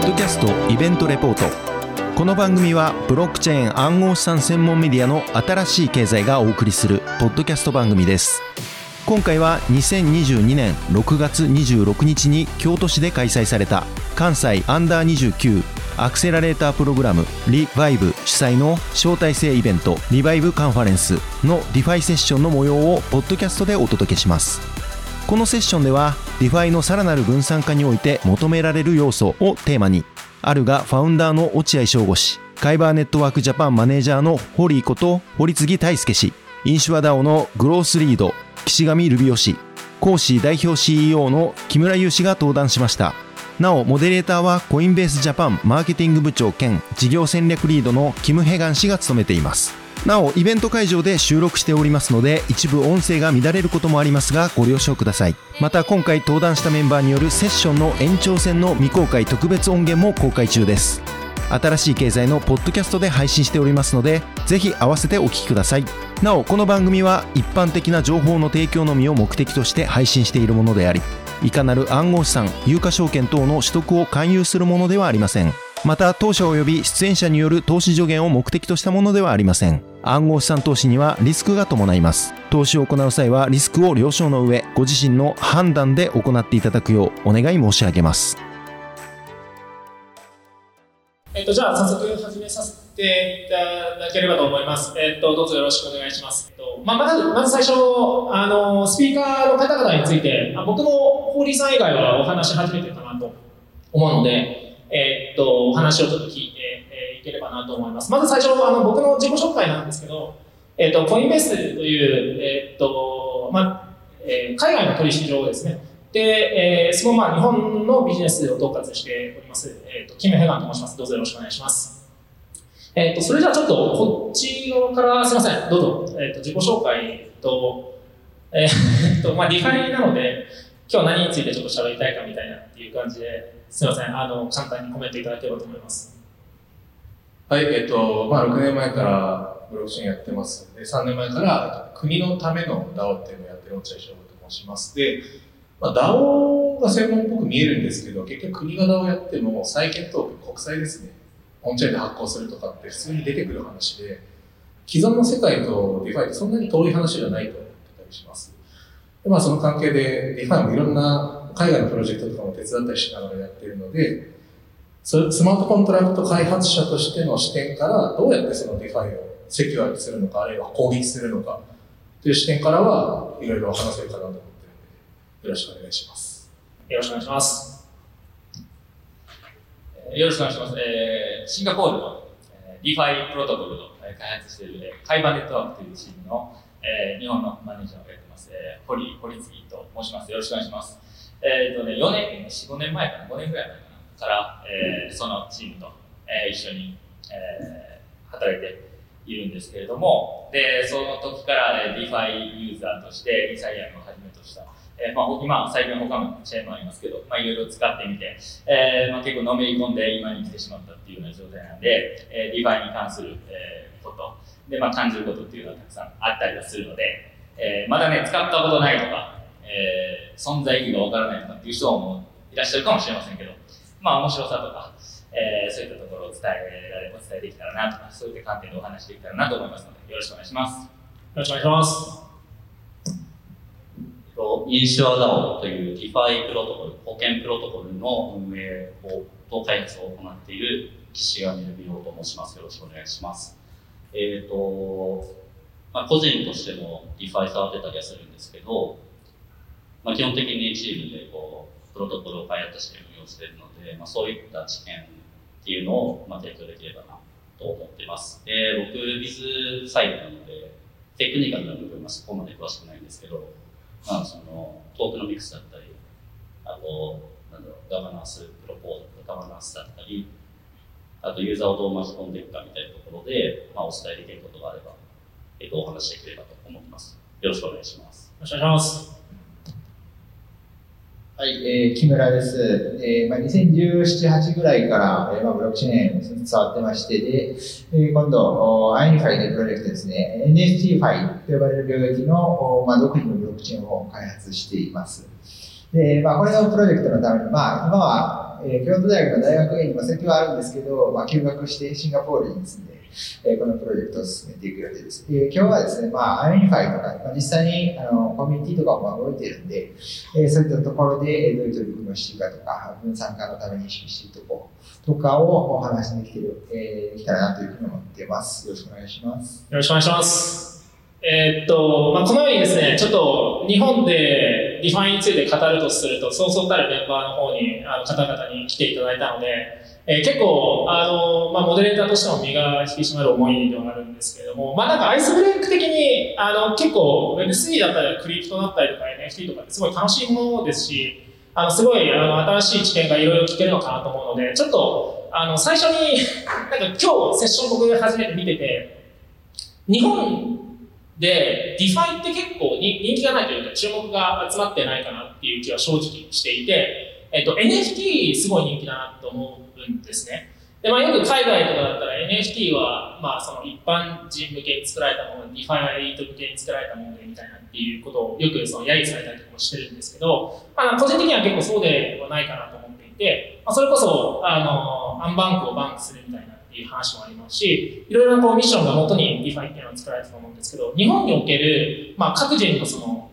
ッドキャストイベントレポート。この番組はブロックチェーン暗号資産専門メディアの新しい経済がお送りするポッドキャスト番組です。今回は2022年6月26日に京都市で開催された関西アンダー29アクセラレータープログラムリバイブ主催の招待制イベントリバイブカンファレンスの DeFi セッションの模様をポッドキャストでお届けします。このセッションでは DeFi のさらなる分散化において求められる要素をテーマにアルガファウンダーの落合渉悟氏カイバーネットワークジャパンマネージャーの堀こと堀次泰介氏 InsureDAO のグロースリード岸上ルビオ氏講師代表 CEO の木村優氏が登壇しました。なおモデレーターはコインベースジャパンマーケティング部長兼事業戦略リードのキム・ヘガン氏が務めています。なおイベント会場で収録しておりますので一部音声が乱れることもありますがご了承ください。また今回登壇したメンバーによるセッションの延長戦の未公開特別音源も公開中です。新しい経済のポッドキャストで配信しておりますのでぜひ合わせてお聞きください。なおこの番組は一般的な情報の提供のみを目的として配信しているものでありいかなる暗号資産有価証券等の取得を勧誘するものではありません。また当社及び出演者による投資助言を目的としたものではありません暗号資産投資にはリスクが伴います投資を行う際はリスクを了承の上ご自身の判断で行っていただくようお願い申し上げますえっと、じゃあ早速始めさせていただければと思います。えっと、どうぞよろしくお願いします。とまあ、まず、まず最初、あの、スピーカーの方々について、僕も堀さん以外はお話し始めてかなと思うので、えっと、お話をちょっと聞いて、えー、いければなと思います。まず最初、あの、僕の自己紹介なんですけど、えっと、コインベースという、えっと、まあ、えー、海外の取引所ですね。で、えー、そのまあ日本のビジネスを統括しております、えーと、キム・ヘガンと申します。どうぞよろしくお願いします。えっ、と、それじゃあちょっとこっち側からすいません、どうぞ、えっ、と、自己紹介と、えー、と、まあ、リファイなので、今日何についてちょっと喋りたいかみたいなっていう感じで、すみません、あの、簡単にコメントいただければと思います。はい、えっ、と、まあ、6年前からブロックチェーンやってます。で、3年前から国のための DAO っていうのをやってる落合渉悟と申します。で、まあ、DAO が専門っぽく見えるんですけど、結局国が DAO やっても債券トークン国債ですね。on-chain で発行するとかって普通に出てくる話で、既存の世界と DeFi ってそんなに遠い話じゃないと思ってたりします。でまあその関係で DeFi もいろんな海外のプロジェクトとかも手伝ったりしながらやってるので、スマートコントラクト開発者としての視点からどうやってその DeFi をセキュアにするのか、あるいは攻撃するのかという視点からはいろいろ話せるかなと思ってよろしくお願いします。よろしくお願いします。よろしくお願いします。えー、シンガポールの、えー、DeFi プロトコルを開発している、えー、カイバネットワークというチームの、えー、日本のマネージャーをやってます、えー、堀、堀次と申します。よろしくお願いします。えっ、ー、とね、4年、4、5年前かな、5年ぐらい前かな、から、えー、そのチームと、えー、一緒に、えー、働いているんですけれども、で、その時から、えー、DeFi ユーザーとして、インサイアムをはじめとした、えー、まあ、今、最近他のチェーンもありますけど、まあ、いろいろ使ってみて、えー、まあ、結構のめり込んで今に来てしまったっていうような状態なんで、えー、 DeFi に関する、えー、こと、で、まあ、感じることっていうのはたくさんあったりはするので、えー、まだね、使ったことないとか、えー、存在意義がわからないとかっていう人もいらっしゃるかもしれませんけど、まあ、面白さとか、えー、そういったところを伝えられ、お伝えできたらなとか、そういった観点でお話しできたらなと思いますので、よろしくお願いします。よろしくお願いします。インシュアダオという DeFi プロトコル、保険プロトコルの運営を、と開発を行っている岸上美容と申します。よろしくお願いします。えっ、ー、と、まあ、個人としても DeFi 触ってたりはするんですけど、まあ、基本的にチームでこう、プロトコルを開発して運用しているので、まあ、そういった知見っていうのを、まあ、提供できればなと思っています。で、僕、ビズサイドなので、テクニカルな部分はそこまで詳しくないんですけど、まあ、そのトークのミックスだったり、あと、なんだろう、ガバナンス、プロポーズ、ガバナンスだったり、あとユーザーをどう巻き込んでいくかみたいなところで、まあ、お伝えできることがあれば、えっと、お話しできればと思ってます。よろしくお願いします。よろしくお願いします。はい、えー、木村です。えーまあ、2017、8ぐらいから、えーまあ、ブロックチェーンに触ってまして、で、えー、今度、アイニファイというプロジェクトですね、NFT ファイと呼ばれる領域の、まあ、独自のブロックチェーンを開発しています。で、まあ、これのプロジェクトのために、まあ、今は、えー、京都大学の大学院にも席はあるんですけど、まあ、休学してシンガポールにですね、えー、このプロジェクトを進めていく予定です。えー、今日はですね、まあ、アイニファイとか、まあ、実際にあのコミュニティとかも動いているんで、えー、そういったところで、えどういう取り組みをしていくかとか、分散化のために意識していくところとかをお話にできてる、えー、できたらなというふうに思っています。よろしくお願いします。よろしくお願いします。えー、っと、まあ、このようにですね、ちょっと日本で DeFi について語るとすると、そうそうたるメンバーの方に、あの方々に来ていただいたので、えー、結構、あの、まあ、モデレーターとしても身が引き締まる思いではあるんですけれども、まあ、なんかアイスブレイク的に、あの、結構 Web3 だったり、クリプトだったりとか NFT とかってすごい楽しいものですし、あの、すごい、あの、新しい知見がいろいろ聞けるのかなと思うので、ちょっと、あの、最初に、なんか今日セッション僕初めて見てて、日本で、 DeFi って結構人気がないというか注目が集まってないかなっていう気は正直していて、えっと、NFT すごい人気だなと思うんですね。で、まあ、よく海外とかだったら NFT は、まあ、その一般人向けに作られたもの、 DeFi はエリート向けに作られたものでみたいなっていうことをよくその揶揄されたりとかもしてるんですけど、まあ、個人的には結構そうではないかなと思っていて、まあ、それこそ、あの、 unbanked を bank するみたいなっていう話もありますし、いろいろなこうミッションが元に DeFi っていうのを作られたと思うんですけど、日本における、まあ、各人のその、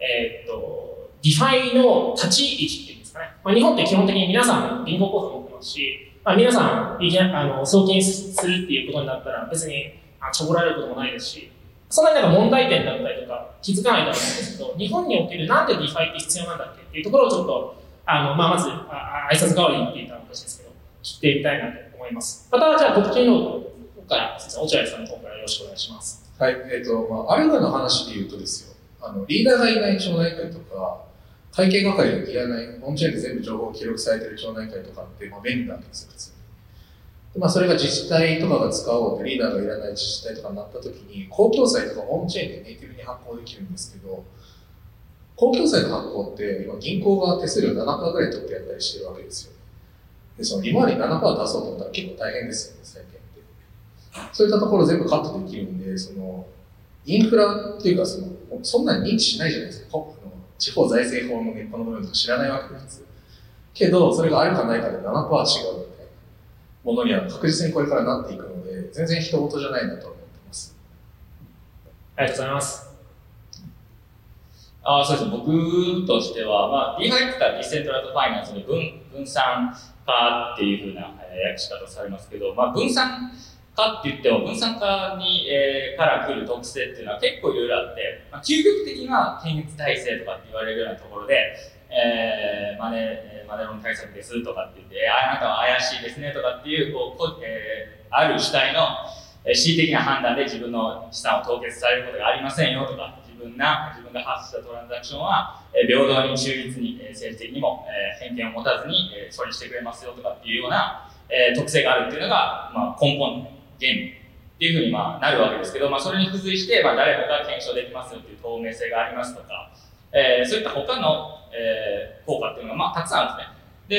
えー、っと、DeFi の立ち位置っていうかね。まあ、日本って基本的に皆さん銀行口座持ってますし、まあ、皆さんいきあの送金するっていうことになったら別にあちょぼられることもないですし、そんなになんか問題点だったりとか気づかないと思うんですけど、日本におけるなんで DeFi って必要なんだっけっていうところをちょっと、あの、まあ、まずあ挨拶代わりに言っていた話ですけど、知ってみたいなと思います。また、じゃあ、告知の方から、落合さんの方からよろしくお願いします。はい、えっ、ー、と、まあ、アルガの話で言うとですよ、あの、リーダーがいない町内会とか、会計係がいらない、オンチェーンで全部情報を記録されてる町内会とかって、まあ、便利なわけですよ、普通に。でまあ、それが自治体とかが使おうと、リーダーがいらない自治体とかになった時に、公共債とかオンチェーンでネイティブに発行できるんですけど、公共債の発行って今銀行が手数料7%ぐらい取ってやったりしてるわけですよ。で、その利回り7%出そうと思ったら結構大変ですよね、最近って。そういったところ全部カットできるんで、その、インフラっていうか、その、そんなに認知しないじゃないですか。地方財政法の根っこの部分とか知らないわけです。けど、それがあるかないかで7%違うみたいなものには確実にこれからなっていくので、全然人事じゃないなと思ってます。ありがとうございます。あそうです僕としては、まあ、DeFi ってたディセントラルファイナンスの分分散化っていうふうな、え訳し方をされますけど、まあ、分散化って言っても分散化に、えー、から来る特性っていうのは結構いろいろあって、まあ、究極的には検閲体制とかって言われるようなところで、えー、マネマネロン対策ですとかって言って、あなたは怪しいですねとかっていうこうこ、えー、ある主体の恣意的な判断で自分の資産を凍結されることがありませんよとか、自分な自分が発したトランザクションは、え平等に中立に、え政治的にも、え偏見を持たずに、え処理してくれますよとかっていうような、え特性があるっていうのが、まあ、根本原理っていうふうにまあなるわけですけど、まあ、それに付随して、まあ、誰もが検証できますよという透明性がありますとか、えー、そういった他の、えー、効果っていうのが、まあ、たくさんあるんですね。で、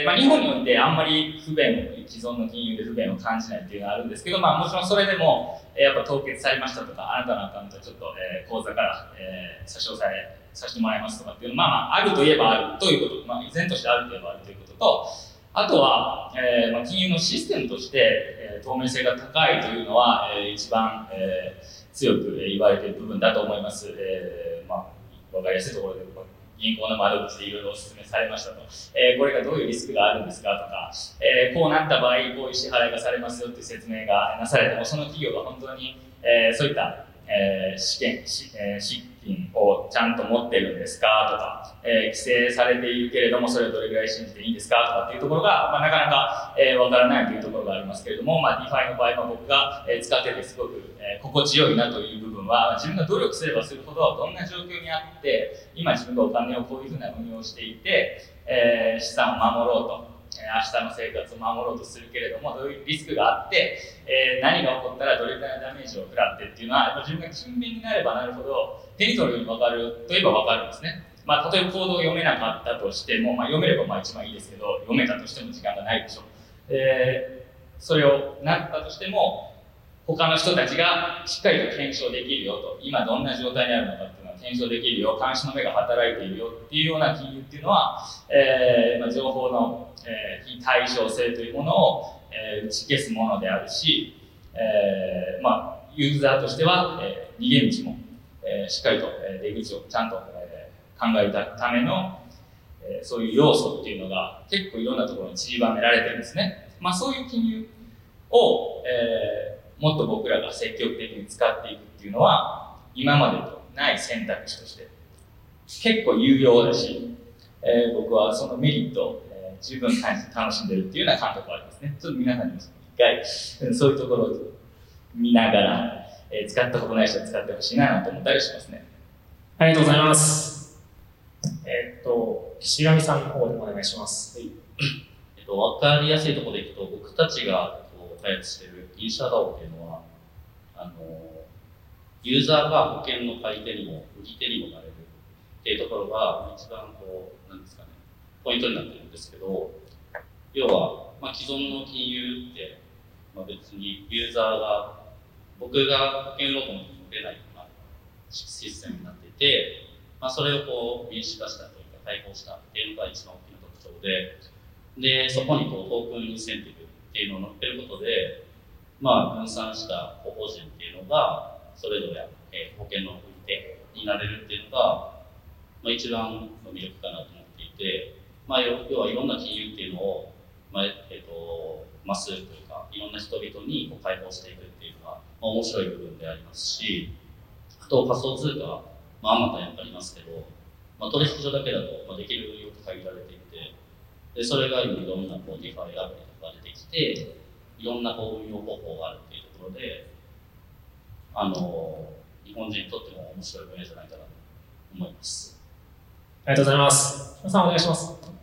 えーまあ、日本においてあんまり不便、既存の金融で不便を感じないっていうのがあるんですけど、まあ、もちろんそれでも、えー、やっぱ凍結されましたとか、あなたのアカウントちょっと、えー、口座から、えー、差し押さえさせてもらいますとかっていうのはまあまあ、あるといえばあるということ、まあ、依然としてあるといえばあるということと、あとは、えーまあ、金融のシステムとして、えー、透明性が高いというのは、えー、一番、えー、強く言われている部分だと思います。えーまあ、わかりやすいところで銀行の窓口でいろいろお勧めされましたと、えー、これがどういうリスクがあるんですかとか、えー、こうなった場合、こういう支払いがされますよっていう説明がなされても、その企業が本当に、えー、そういった、えー、試験、しえー、をちゃんと持ってるんですかとか、えー、規制されているけれども、それをどれぐらい信じていいんですかとかっていうところが、まあ、なかなか、えー、わからないというところがありますけれども、まあ、DeFi の場合は僕が、使っててすごく、えー、心地よいなという部分は、自分が努力すればするほど、どんな状況にあって、今自分がお金をこういうふうな運用していて、えー、資産を守ろうと。明日の生活を守ろうとするけれども、どういうリスクがあって、えー、何が起こったらどれくらいのダメージを食らってっていうのは、やっぱ自分が勤勉になればなるほど、手に取るように分かるといえば分かるんですね。まあ、例えばコードを読めなかったとしても、まあ、読めればまあ一番いいですけど、読めたとしても時間がないでしょう。えー、それをなったとしても、他の人たちがしっかりと検証できるよと、今どんな状態にあるのかっていうのは検証できるよ、監視の目が働いているよっていうような金融っていうのは、えーまあ、情報のえー非対称性というものを、えー打ち消すものであるし、えーまあ、ユーザーとしては、えー逃げ道も、えーしっかりと、えー出口をちゃんと、えー考えたための、えーそういう要素っていうのが結構いろんなところに散りばめられてるんですね。まあ、そういう金融を、えーもっと僕らが積極的に使っていくっていうのは今までとない選択肢として結構有用だし、えー僕はそのメリット、十分感じて楽しんでるっていうような感覚はありますね。ちょっと皆さんにも一回うんそういうところを見ながら、えー使ったことない人は使ってほしいなと思ったりしますね。ありがとうございます。えーっと、岸上さんの方でお願いします。えっと、わかりやすいところでいくと、僕たちがこう開発しているインシャダオっていうのは、あの、ユーザーが保険の買い手にも売り手にもなれるっていうところが、一番こう、ポイントになってるんですけど、要は、まあ、既存の金融って、まあ、別にユーザーが、僕が保険売ろうと思っても売れないようなシステムになっていて、まあ、それをこう民主化したというか、解放したっていうのが一番大きな特徴で、で、そこにこうトークンインセンティブっていうのを乗っけることで、まあ、分散した個々人っていうのが、それぞれ、えー保険の売り手になれるっていうのが、まあ、一番の魅力かなと思っていて、まあ、要はいろんな金融っていうのを、まあえー、とマスというか、いろんな人々にこう解放していくっていうのが、まあ、面白い部分でありますし、あと仮想通貨、まあ、あまたやっぱりますけど、まあ、取引所だけだと、まあ、できる運用が限られていて、でそれが今いろんなこう DeFi アプリとか出てきて、いろんなこう運用方法があるっていうところで、あの日本人にとっても面白い分野じゃないかなと思います。ありがとうございます。島さんお願いします。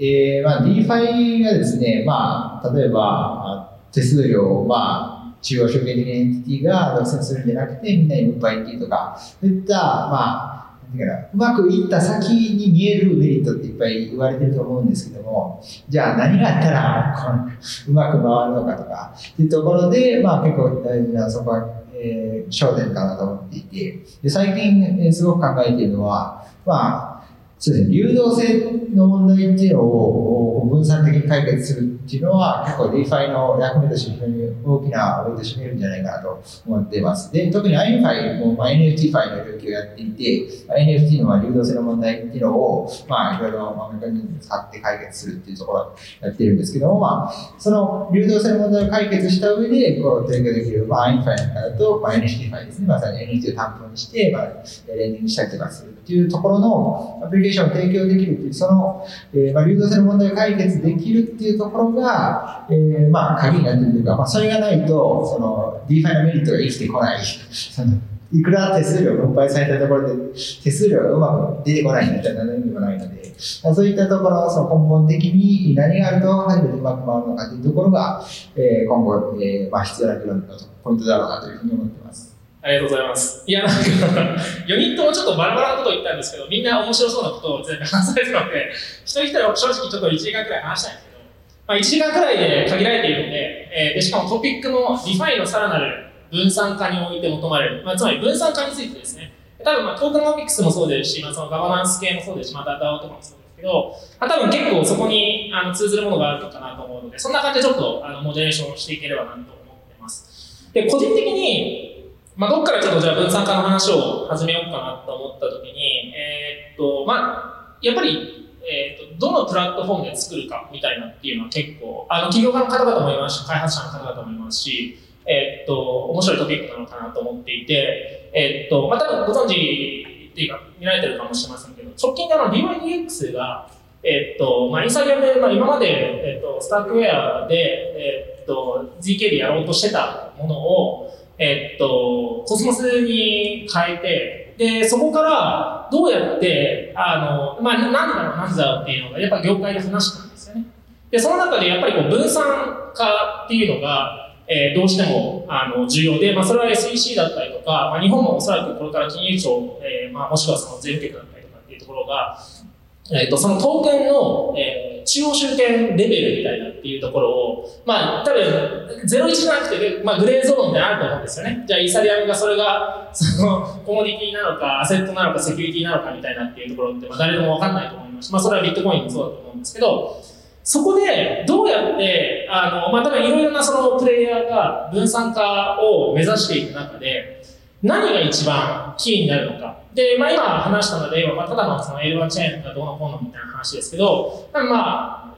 えーまあ、DeFi がですね、まあ、例えば、手数料を、まあ、中央集権的なエンティティが独占するんじゃなくて、みんなに分配っていうとか、そういった、まあ、なんていうかな、うまくいった先に見えるメリットっていっぱい言われてると思うんですけども、じゃあ何があったらうまく回るのかとか、っていうところで、まあ結構大事な、そこは、えー焦点かなと思っていて、で最近、えーすごく考えているのは、まあ、そうですね、流動性の問題っていうのを分散的に解決するっていうのは、結構 DeFi の役目として非常に大きなウェイトを占めるんじゃないかなと思っています。で、特に INFI も、まあ、NFT ファイの領域をやっていて、まあ NFT のまあ流動性の問題っていうのを、まあ、いろいろまあメカニズム使って解決するっていうところをやってるんですけども、まあ、その流動性の問題を解決した上で、こう、提供できる、まあ、INFI なんかだと、まあ、NFT ファイですね。まさに NFT を担保にして、まあ、レンディングしたりとかするっていうところのアプリケーションを提供できるっていう、その、えーまあ、流動性の問題を解決できるっていうところが、えーまあ、鍵になってるというか、まあ、それがないと、その、DeFi のメリットが生きてこない。そのいくら手数料分配されたところで、手数料がうまく出てこないんだったら何でもないので、そういったところ、その根本的に何があると初めてうまく回るのかというところが、えー今後、えーまあ、必要な議論のポイントだろうなというふうに思っています。ありがとうございます。いや、なんか、4人ともちょっとバラバラなことを言ったんですけど、みんな面白そうなことを全部話されてたので、一人一人正直ちょっと1時間くらい話したいんですけど、まあ、1時間くらいで限られているので、えーでしかもトピックも DeFi のさらなる分散化において求まれる、まあ、つまり分散化についてですね、多分まあトークノミックスもそうですし、まあ、そのガバナンス系もそうですし、また DAO とかもそうですけど、まあ、多分結構そこにあの通ずるものがあるのかなと思うので、そんな感じでちょっとあのモデレーションしていければなと思ってます。で、個人的に、まあ、どっからちょっとじゃあ分散化の話を始めようかなと思ったときに、えーっと、まあ、やっぱり、えーっと、どのプラットフォームで作るかみたいなっていうのは結構、あの、起業家の方々もいますし、開発者の方々もいますし、えーっと、面白いトピックなのかなと思っていて、えっと、まあ、多分ご存知っていうか、見られてるかもしれませんけど、直近であの、DYDX が、えっと、まあ、インスタグラムで、まあ、今まで、えっと、スタックウェアで、えっと、ZK でやろうとしてたものを、えっと、コスモスに変えて、で、そこからどうやって、あの、まあ、なんだろう、なんだろうっていうのが、やっぱ業界で話したんですよね。で、その中でやっぱりこう分散化っていうのが、えーどうしてもあの重要で、まあ、それは SEC だったりとか、まあ、日本もおそらくこれから金融庁、えーまあ、もしくはその税務局だったりとかっていうところが、えー、とそのトークンの、えー中央集権レベルみたいなっていうところを、まあ、多分01じゃなくて、まあ、グレーゾーンってあると思うんですよね。じゃあ、イーサリアムがそれがそのコモディティなのか、アセットなのか、セキュリティなのかみたいなっていうところって、まあ、誰でも分かんないと思います、まあ、それはビットコインもそうだと思うんですけど、そこでどうやって、あの、まあ、多分いろいろなそのプレイヤーが分散化を目指していく中で、何が一番キーになるのか。で、まあ、今話したので、まあ、ただのその L1 チェーンがどうのこうのみたいな話ですけど、まあ、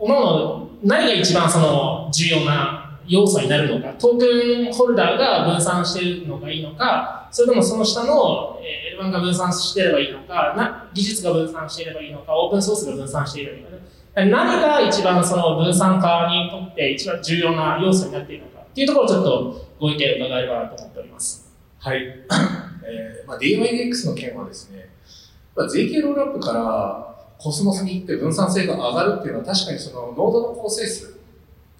おのの何が一番その重要な要素になるのか、トークンホルダーが分散しているのがいいのか、それともその下の L1 が分散していればいいのか、な技術が分散していればいいのか、オープンソースが分散していればいいのか、何が一番その分散化にとって一番重要な要素になっているのかっていうところをちょっとご意見を伺えればなと思っております。はい。えーまあ、DYDX の件はですね、まあ、ZK rollup からコスモスに行って分散性が上がるっていうのは確かにそのノードの構成数、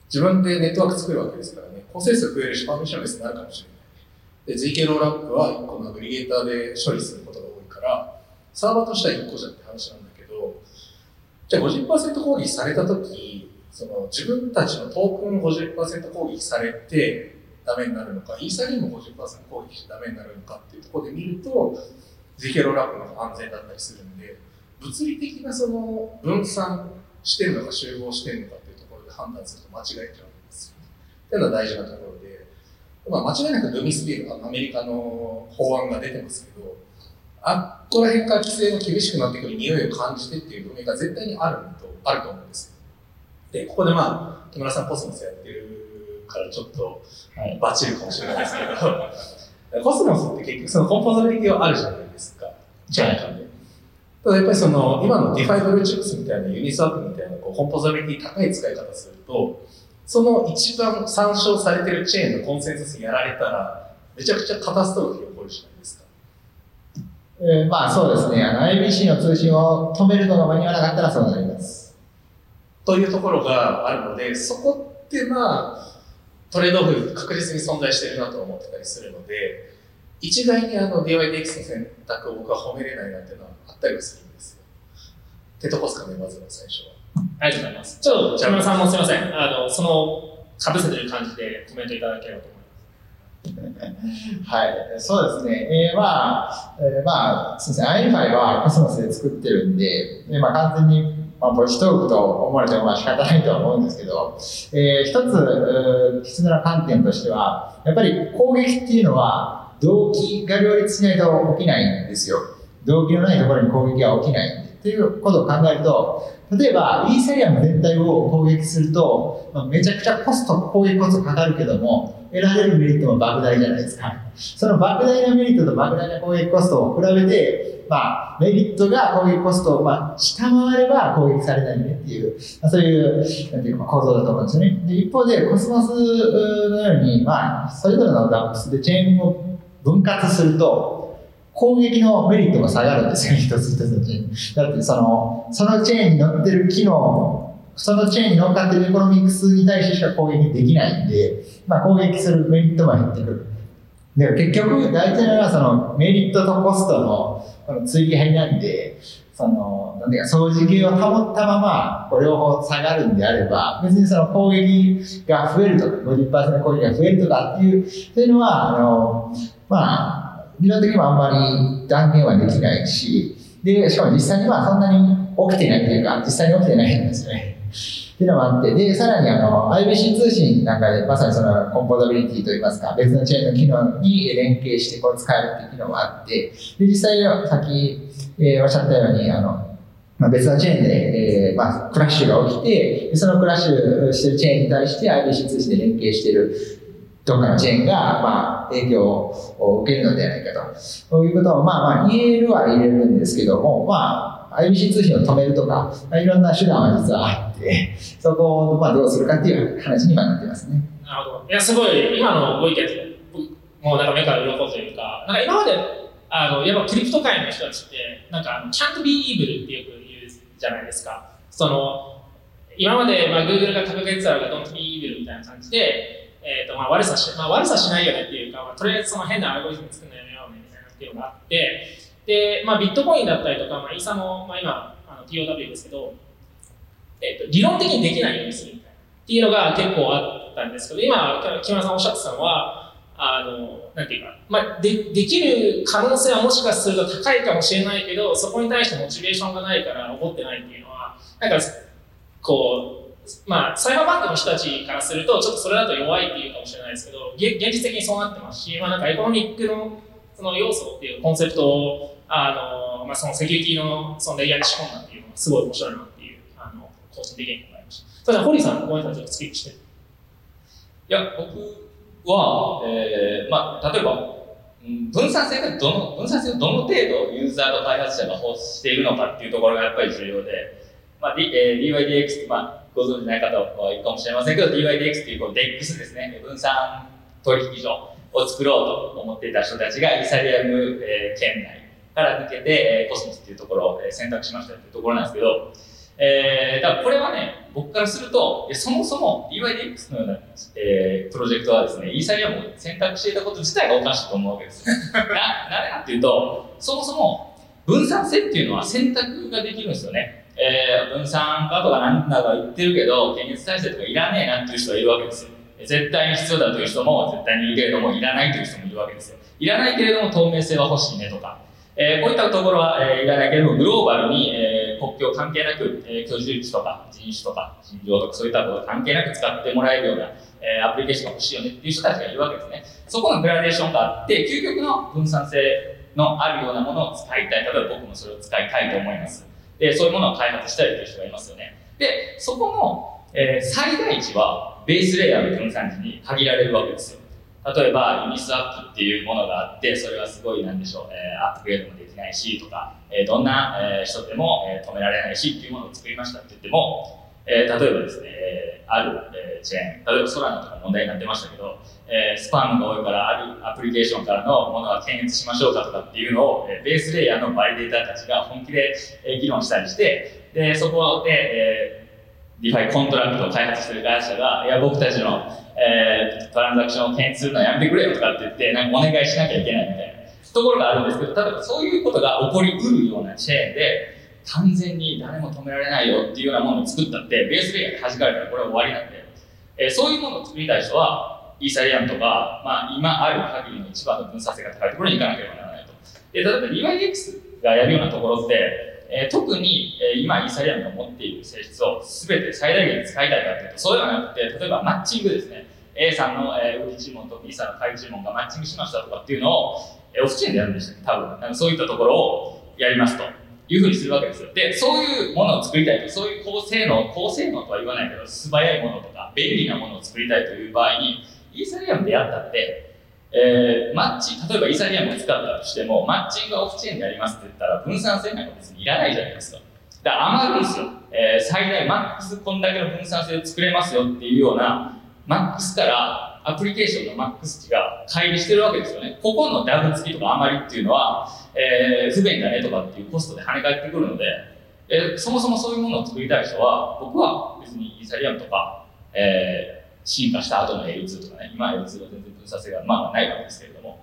自分でネットワーク作るわけですからね、構成数増えるし、 permissionless になるかもしれない。で、ZK ロールアップは1個のアグリゲーターで処理することが多いから、サーバーとしては1個じゃんって話なんだけど、じゃあ50%攻撃されたとき、その自分たちのトークン50%攻撃されてダメになるのか、イーサリアム50%攻撃してダメになるのかっていうところで見ると、ZK ロールアップの方が安全だったりするんで、物理的なその分散してるのか集合してるのかっていうところで判断すると間違えちゃうんですよ。っていうのは大事なところで、まあ、間違いなくルミスビール、アメリカの法案が出てますけど、あっこら辺から規制が厳しくなってくる匂いを感じてっていう文明が絶対にあるとあると思うんですよ。で、ここでまあ、木村さんコスモスやってるからちょっとはいバチるかもしれないですけど、コスモスって結局その composability はあるじゃないですか。チェーン間で。ただやっぱりその今の DeFi ブルーチップスみたいなユニスワープみたいなこう composability 高い使い方すると、その一番参照されてるチェーンのコンセンサスやられたら、めちゃくちゃカタストロフィー起こるじゃないですか。えーまあそうですね、あの IBC の通信を止めるのが間に合わなかったらそうなります。というところがあるので、そこってまあ、トレードオフ確実に存在しているなと思ってたりするので、一概にあの DYDX の選択を僕は褒めれないなっていうのはあったりはするんですよ。ってとこですかね、まずは最初は。ありがとうございます。ちょっと、木村さんもすみません。あの、その、かぶせてる感じでコメントいただければと思います。はい、そうですね。えーまあ、えーまあ、そうですね、アイファイはコスモスで作ってるんで、えーまあ、完全に、まあ、ポジショントークと思われても仕方ないとは思うんですけど、えー一つ、必要な観点としては、やっぱり攻撃っていうのは、動機が両立しないと起きないんですよ。動機のないところに攻撃は起きないんで。っていうことを考えると、例えば、イーサリアム全体を攻撃すると、まあ、めちゃくちゃコスト、攻撃コストかかるけども、得られるメリットも莫大じゃないですか。その莫大なメリットと莫大な攻撃コストを比べて、まあ、メリットが攻撃コストを、まあ、下回れば攻撃されないねっていう、まあ、そういう、なんていうか、構造だと思うんですよね。で一方で、コスモスのように、まあ、それぞれの dApps でチェーンを分割すると、攻撃のメリットが下がるんですよ、一つ一つのチェーン。だってその、そのチェーンに乗ってる機能、そのチェーンに乗っかってるエコノミックスに対してしか攻撃できないんで、まあ、攻撃するメリットも減ってくる。で結局、大事なのはそのメリットとコストのこの競り合いなんで、その、なんていうか、掃除系を保ったまま、こう両方下がるんであれば、別にその攻撃が増えるとか、50%の攻撃が増えるとかっていう、そういうのは、あの、まあ、理論的にはあんまり断言はできないし、で、しかも実際にはそんなに起きてないというか、実際に起きてないんですよね。っていうのもあって、で、さらにあの、IBC 通信なんかで、まさにそのコンポーザビリティといいますか、別のチェーンの機能に連携してこう使えるっていう機能もあって、で、実際さっき、えーおっしゃったように、あの、まあ、別のチェーンで、えーまあ、クラッシュが起きて、そのクラッシュしてるチェーンに対して IBC 通信で連携してるどっかのチェーンが、まあ、影響を受けるのではないかと。そういうことを、まあまあ、言えるは言えるんですけども、まあ、IBC 通信を止めるとか、まあ、いろんな手段は実はあって、そこを、まあ、どうするかっていう話にはなってますね。なるほど。いや、すごい、今のご意見、もうなんか目から鱗というか、なんか今まで、あの、やっぱクリプト界の人たちって、なんか、can't be evil ってよく言うじゃないですか。その、今まで、まあ、Google が掲げてたのが don't be evil みたいな感じで、えっ、と、まあ、悪さし、まあ、悪さしないよねっていうか、まあ、とりあえずその変なアルゴリズム作るのやめようねみたいなっていうのがあって、で、まあ、ビットコインだったりとか、まあ、イーサも、まあ、今、あの TOW ですけど、えっ、と、理論的にできないようにするみたいな。っていうのが結構あったんですけど、今、木村さんおっしゃってたのは、あの、なんていうか、まあ、で、できる可能性はもしかすると高いかもしれないけど、そこに対してモチベーションがないから起こってないっていうのは、なんか、こう、まあ、サイバーバンクの人たちからすると、ちょっとそれだと弱いっていうかもしれないですけど、現実的にそうなってますし、まあ、なんかエコノミックのその要素っていうコンセプトを、あの、まあ、そのセキュリティのそのレイヤーに仕込んだっていうのがすごい面白いなっていう、あの、個人的に思いました。ただ、堀さん、ごめんなさい、ちょっとスキップして。いや、僕は、えー、まあ、例えば、分散性がどの、分散性をどの程度ユーザーと開発者が欲しているのかっていうところがやっぱり重要で、まあ、D えー、DYDX まあ、ご存知ない方はいいかもしれませんけど、DYDX っていうこう DEX ですね、分散取引所を作ろうと思っていた人たちがイーサリアム、えー、圏内から抜けて、えー、コスモスっていうところを選択しましたっていうところなんですけど、えー、だからこれはね、僕からすると、そもそも DYDX のような、えー、プロジェクトはですね、イーサリアムを選択していたこと自体がおかしいと思うわけですよ。な、なぜかっていうと、そもそも分散性っていうのは選択ができるんですよね。えー、分散化とかなんだか言ってるけど、検閲体制とかいらねえなっていう人がいるわけですよ。絶対に必要だという人も、絶対にいるけれども、いらないという人もいるわけですよ。いらないけれども、透明性は欲しいねとか、えー、こういったところは、えー、いらないけれども、グローバルに、えー、国境関係なく、え、居住地とか人種とか人情とかそういったこと関係なく使ってもらえるような、え、アプリケーションが欲しいよねっていう人たちがいるわけですね。そこのグラデーションがあって、究極の分散性のあるようなものを使いたい。例えば僕もそれを使いたいと思います。で、そういうものを開発したいという人がいますよね。で、そこの、え、最大値はベースレイヤーの分散値に限られるわけですよ。例えば、ユニスアップっていうものがあって、それはすごい、なんでしょう、えー、アップグレードもできないし、とか、えー、どんな、えー、人でも、えー、止められないしっていうものを作りましたって言っても、えー、例えばですね、えー、ある、えー、チェーン、例えばソラナとか問題になってましたけど、えー、スパムが多いからあるアプリケーションからのものは検閲しましょうかとかっていうのを、えー、 base layer の validator たちが本気で、えー、議論したりして、で、そこで、えー、 DeFi contract を開発してる会社が、いや、僕たちの、えー、トランザクションを検閲するのはやめてくれよとかって言って、なんかお願いしなきゃいけないみたいなところがあるんですけど、例えばそういうことが起こりうるようなチェーンで、完全に誰も止められないよっていうようなものを作ったって、 base layer で弾かれたらこれは終わりなんで、えー、そういうものを作りたい人は、イーサリアムとか、まあ、今ある限りの一番の分散性が高いところに行かなければならないと。で例えば DYDX がやるようなところって、えー、特に、えー、今イーサリアムが持っている性質を全て最大限使いたいかというと、そうではなくて、例えばマッチングですね。A さんの、えー、売り注文と B さんの買い注文がマッチングしましたとかっていうのを、えー、オフチェーンでやるんでしたっけ多分。なんかそういったところをやりますと。いうふうにするわけですよ。で、そういうものを作りたいと、そういう高性能、高性能とは言わないけど、素早いものとか、便利なものを作りたいという場合に、イーサリアムでやったって、えー、マッチ、例えばイーサリアムを使ったとしても、マッチングがオフチェーンでやりますって言ったら、分散性なんか別にいらないじゃないですか。だから余るんですよ。えー、最大マックスこんだけの分散性を作れますよっていうような、マックスからアプリケーションのマックス値が乖離してるわけですよね。ここのダブ付きとか余りっていうのは、えー、不便だねとかっていうコストで跳ね返ってくるので、えー、そもそもそういうものを作りたい人は、僕は別にイーサリアムとか、えー、進化した後の L2 とかね、今 L2 は全然分散性がまあないわけですけれども、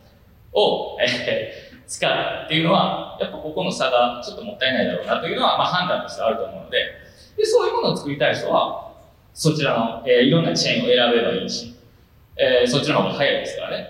を、えー、使うっていうのは、やっぱここの差がちょっともったいないだろうなというのは、まあ、判断としてあると思うので、でそういうものを作りたい人は、そちらの、えー、いろんなチェーンを選べばいいし、えー、そっちの方が早いですからね。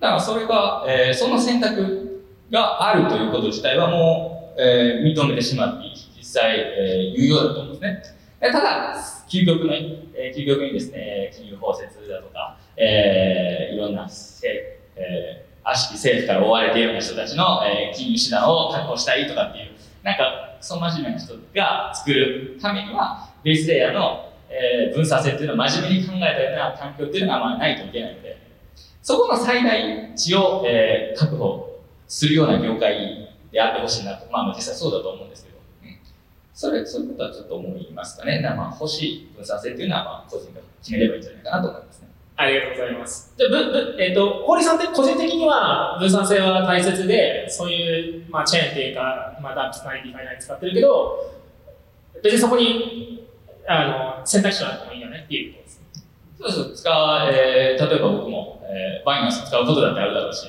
だからそれが、えー、その選択があるということ自体はもう、えー、認めてしまっていい実際、えー、有用だと思うんですね。ただ、究極の、えー、究極にですね、金融包摂だとか、えー、いろんな、えー、悪しき政府から追われているような人たちの、えー、金融手段を確保したいとかっていう、なんか、その真面目な人が作るためには、ベースレイヤーの、えー、分散性っていうのを真面目に考えたような環境っていうのがまあないといけないので、そこの最大値を、えー、確保するような業界であってほしいなと、まあ実際そうだと思うんですけど、うん、それ、そういうことはちょっと思いますかね。まあ欲しい分散性っていうのは、まあ個人が決めればいいんじゃないかなと思いますね。ありがとうございます。じゃぶぶえっ、ー、と、堀さんって個人的には分散性は大切で、そういう、まあ、チェーンっていうか、まあ、 dApps ないし DeFi ないし使ってるけど、別にそこにあの選択肢はあってもいいよねっていうことです。そうそう、使えー、例えば僕も、えー、バイナンス使うことだってあるだろうし、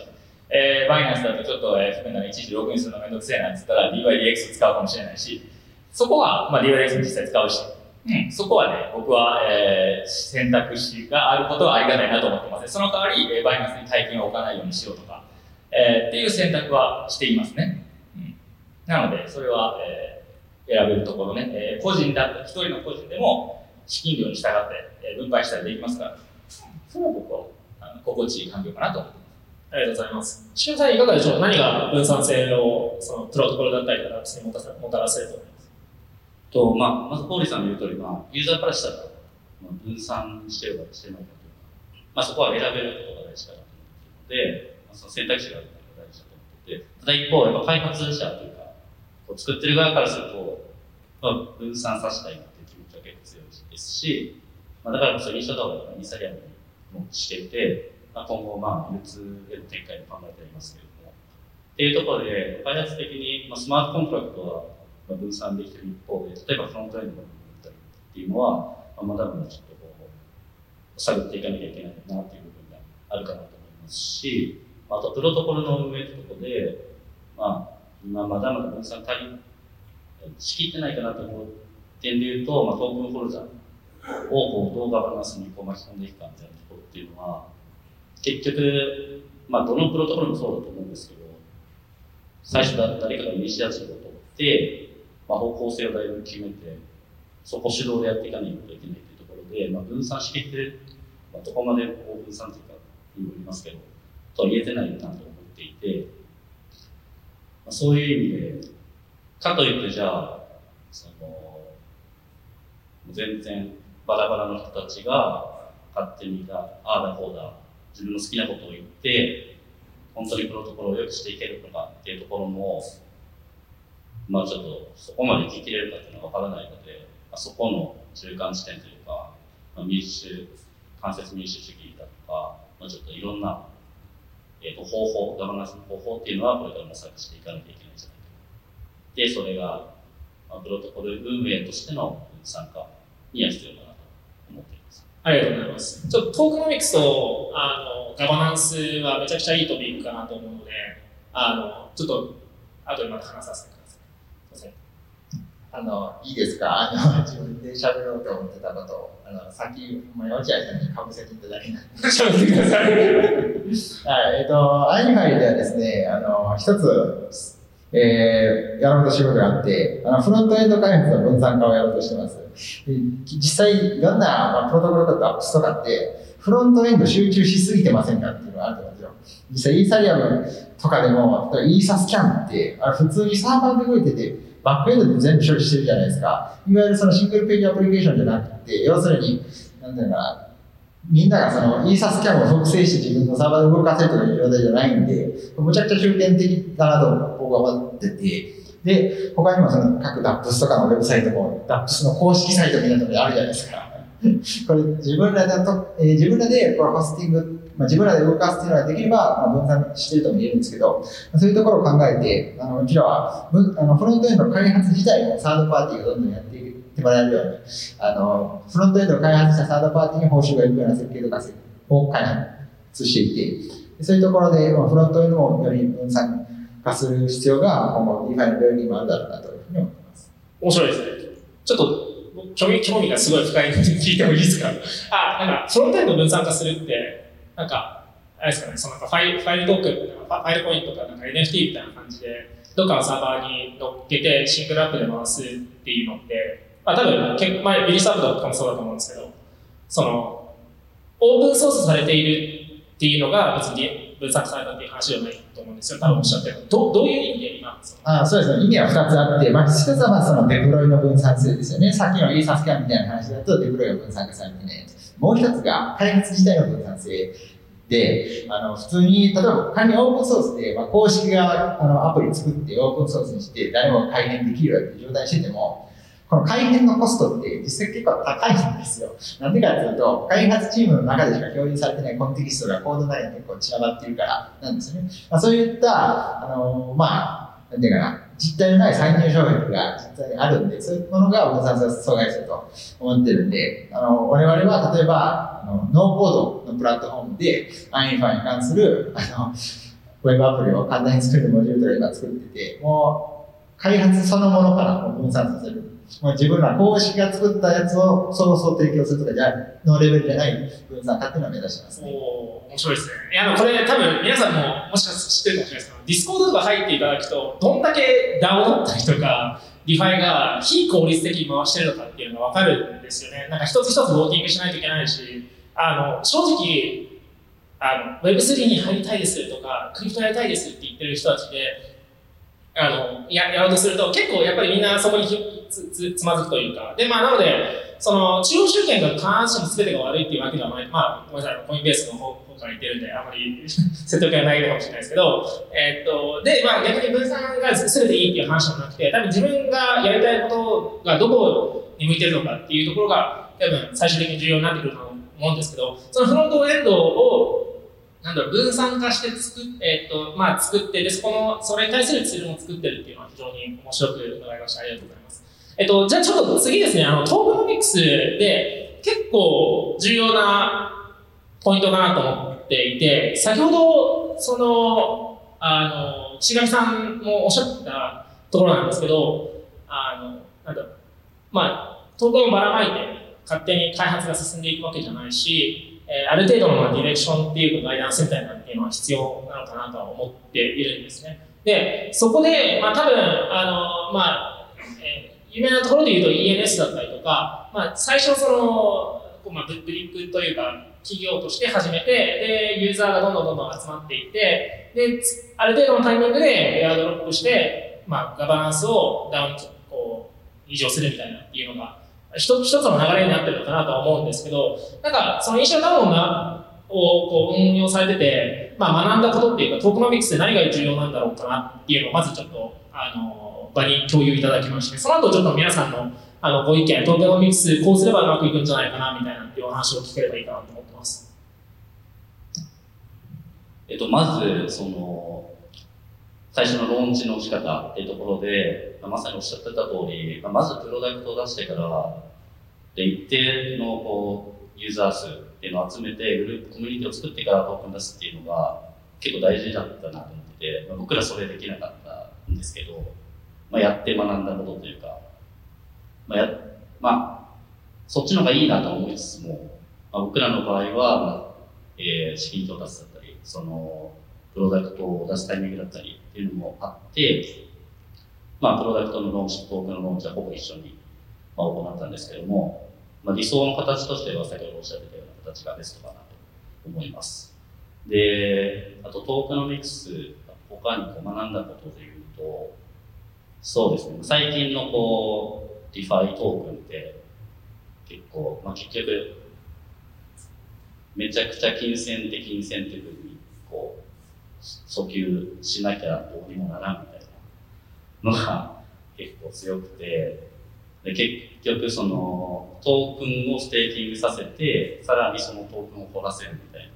えー、バイナンスだとちょっと、えー、不便な一時ログインするのめんどくせえなって言ったら DYDX 使うかもしれないし、そこは、まあ、DYDX 実際使うし、うん、そこはね、僕は、えー、選択肢があることはありがたいなと思ってます、その代わり、えー、バイナンスに大金を置かないようにしようとか、えー、っていう選択はしていますね。うん、なので、それは、えー、選べるところね、えー個人だった一人の個人でも資金量に従って、えー分配したりできますから、それは僕はあの心地いい環境かなと思ってます。ありがとうございます。しゅんさんいかがでしょう？何が分散性をそのプロトコルだったりとかにもたさもたらせると思います？と、まあ、まず、ポーリーさんの言う通り、まあ、ユーザーからしたら、まあ、分散してるかしてないかというか、まあ、そこは選べることが大事かなと思っているので、まあ、その選択肢があることが大事だと思っていて、ただ一方、やっぱ開発者というか、作ってる側からすると、まあ、分散させたいなっていう気持ちは結構強いですし、まあ、だからこそ印象動画がインスタグラムもしていて、まあ、今後、まあ、流通への展開も考えてありますけれども、っていうところで、開発的に、まあ、スマートコントラクトは分散できてる一方で、例えばフロントエンドの部分だったりっていうのは、まあ、まだまだちょっとこう、探っていかなきゃいけないなっていう部分があるかなと思いますし、ああとプロトコルの運営ってところで、まあ、今まだまだ分散足りしきってないかなと思う点で言うと、まあ、トークンホルダーをこうどうガバナンスにこう巻き込んでいくかみたいなところっていうのは、結局、まあ、どのプロトコルもそうだと思うんですけど、最初だ誰かがイニシアチブを取って、まあ、方向性をだいぶ決めて、そこ主導でやっていかないといけないというところで、まあ、分散しきって、まあ、どこまでこう分散というか、にもよりますけど、とは言えてないなと思っていて、そういう意味で、かといってじゃあ、その、全然バラバラの人たちが勝手にだ、ああだこうだ、自分の好きなことを言って、本当にプロトコルを良くしていけるのかっていうところも、まあちょっとそこまで聞きれるかっていうのは分からないので、あ、そこの中間地点というか、まあ、民主、間接民主主義だとか、まあ、ちょっといろんな、えー、と方法、ガバナンスの方法っていうのはこれから模索していかなきゃいけないんじゃないかで、それが、まあ、プロトコル運営としての参加には必要かなと思っています。ありがとうございます。ちょっと tokenomics とあのガバナンスはめちゃくちゃいいトピックかなと思うので、あのちょっと後でまた話させてください。すいませんあの、いいですか？あの、自分で喋ろうと思ってたことを、あの、さっき、まあ、落合さんにかぶせていただけなんで。喋ってください。はい、えっと、 UnUniFi ではですね、あの、一つ、えー、やろうとしてることがあって、あの、フロントエンド開発の分散化をやろうとしてます。実際、いろんな、まあ、プロトコルとかアップスとかって、フロントエンド集中しすぎてませんかっていうのがあると思うんですよ。実際、イーサリアムとかでも、例えばイーサスキャンって、あれ普通にサーバーで動いてて、バックエンドで全部処理してるじゃないですか。いわゆるそのシングルページアプリケーションじゃなくて、要するに、なんていうのかな、みんながそのイーサスキャンを複製して自分のサーバーで動かせるという状態じゃないんで、むちゃくちゃ中堅的だなと僕は思ってて、で、他にもその各 DAPS とかのウェブサイトも、DAPS の公式サイトみたいなところにあるじゃないですか。これ自分らだと、えー自分らでこれホスティング、まあ、自分らで動かすっていうのができれば、まあ、分散してるとも言えるんですけど、そういうところを考えて、あのうちらはあのフロントエンドの開発自体もサードパーティーがどんどんやっていってもらえるように、あのフロントエンドを開発したサードパーティーに報酬がいくような設計とかを開発していて、そういうところで、まあ、フロントエンドもより分散化する必要が今後、ディファイの領域にもあるだろうなというふうに思います。面白いですね。ちょっと興味興味がすごい深いので聞いてもいいですか？あ、なんかフロントエンド分散化するって、なんか、あれですかね、そのファイルファイルトークンとか、ファイルポインとか、なんか NFT みたいな感じで、どっかのサーバーに乗っけてシングルアップで回すっていうのって、まあ多分、結構前、ビリサブドとかもそうだと思うんですけど、その、オープンソースされているっていうのが別に分散されたっていう話じゃないと思うんですよ。多分おっしゃってるどどういう意味で今、その？あそうですね。意味は2つあって、まあ、1つはまあそのデプロイの分散性ですよね。さっきのイーサスキャンみたいな話だとデプロイが分散化されてね。もう1つが開発自体の分散性で、あの普通に、例えば仮にオープンソースで、まあ、公式があのアプリ作ってオープンソースにして誰も改変できるよっていう状態にしてても、この改変のコストって実際結構高いんですよ。なんでかっていうと、開発チームの中でしか共有されてないコンテキストがコード内に結構散らばっているからなんですよね。まあ、そういった、あのまあ、なんていうかな、実体のない参入障壁が実際にあるんで、そういうものが分散さ阻害すると思ってるんで、あの我々は例えばあの、ノーコードのプラットフォームで、アインファに関するあのウェブアプリを簡単に作るモジュールとか今作ってて、もう開発そのものから分散させる。もう自分ら公式が作ったやつをそもそも提供するとかじゃのレベルじゃない分散化っていうのを目指してますね。お面白いですね。いや、これ多分皆さんももしかして知ってるかもしれないですけど、ディスコードとか入っていただくと、どんだけ DAO だったりとか、 DeFi が非効率的に回してるのかっていうのが分かるんですよね。なんか一つ一つウォーキングしないといけないし、あの、正直、あの Web3 に入りたいですとか、 crypto やりたいですって言ってる人たちで、あのややろうとすると、結構やっぱりみんなそこにつつつまずくというか、で、まあ、なので、その中央集権が必ずしも全てが悪いっていうわけではない、まあ、ごめんなさい、コインベースの方方から言ってるんで、あまり説得がないかもしれないですけど、えー、っと、で、まあ、逆に分散が全ていいっていう話じゃなくて、多分自分がやりたいことがどこに向いてるのかっていうところが、多分最終的に重要になってくると思うんですけど、そのフロントエンドをなんだろう、分散化して作っ,、えーとまあ、作って、で、そこの、それに対するツールも作ってるっていうのは非常に面白く伺いました。ありがとうございます。えっ、と、じゃあちょっと次ですね、あの、トークノミクスで結構重要なポイントかなと思っていて、先ほど、その、あの、岸上さんもおっしゃったところなんですけど、あの、なんだ、まあ、トークンをばらまいて、勝手に開発が進んでいくわけじゃないし、えー、ある程度のディレクションっていうかガイダンスみたいなっていうのは必要なのかなとは思っているんですね。で、そこで、まあ多分、あの、まあ、有名なところで言うと ENS だったりとか、まあ最初その、まあ、ブリックというか、企業として始めて、で、ユーザーがどんどんどんどん集まっていって、で、ある程度のタイミングでエアドロップして、まあ、ガバナンスをダウン、こう、異常するみたいなっていうのが、一つ一つの流れになってるのかなとは思うんですけど、なんかその印象ダウンがをこう運用されてて、まあ、学んだことっていうか、トークノミクスで何が重要なんだろうかなっていうのをまずちょっとあの場に共有いただきまして、その後ちょっと皆さんのあのご意見、トークノミクスこうすればうまくいくんじゃないかなみたいなっていうお話を聞ければいいかなと思ってます。えっと、まず、その、最初のローンチの仕方っていうところで、まさにおっしゃってた通り、まずプロダクトを出してから、で一定のこうユーザー数っていうのを集めて、グループコミュニティを作ってからトークン出すっていうのが結構大事だったなと思ってて、まあ、僕らそれできなかったんですけど、まあ、やって学んだことというか、まあやまあ、そっちの方がいいなと思いつつも、まあ、僕らの場合は、まあえー、資金調達だったり、そのプロダクトを出すタイミングだったりっていうのもあって、まあ、プロダクトのローンチ、トークのローンチはほぼ一緒に、まあ、行ったんですけども、まあ、理想の形としては先ほどおっしゃってたような形がベストかなと思います。で、あとトークノミクス、他に学んだことでいうと、そうですね、最近のこう、 DeFi トークンって結構、まあ、結局、めちゃくちゃ金銭的インセンティブにこう訴求しなきゃどうにもならんみたいなのが 結構強くてで結局そのトークンを staking させてさらにそのトークンを掘らせるみたいな。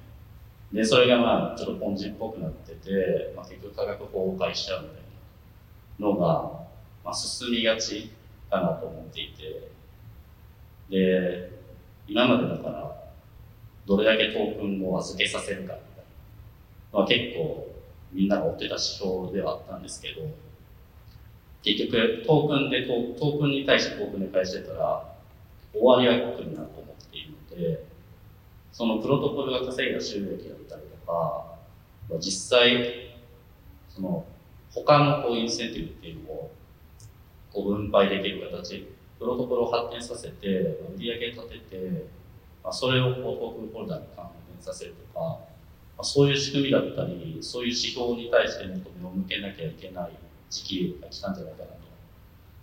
でそれがまあちょっとポンジっぽくなってて、まあ、結局価格崩壊しちゃうみたいな。のが、まあ、進みがちかなと思っていて。で今までだからどれだけトークンを預けさせるかまあ、結構みんなが追ってた指標ではあったんですけど、結局トークンでトークンに対してトークンで返してたら終わりは来るなと思っているので、そのプロトコルが稼いだ収益だったりとか、実際、その他のこうインセンティブっていうのをこう分配できる形、プロトコルを発展させて、売り上げ立てて、まあ、それをこうトークンホルダーに還元させるとか、まあそういう仕組みだったり、そういう指標に対してもっと目を向けなきゃいけない時期が来たんじゃないかなと、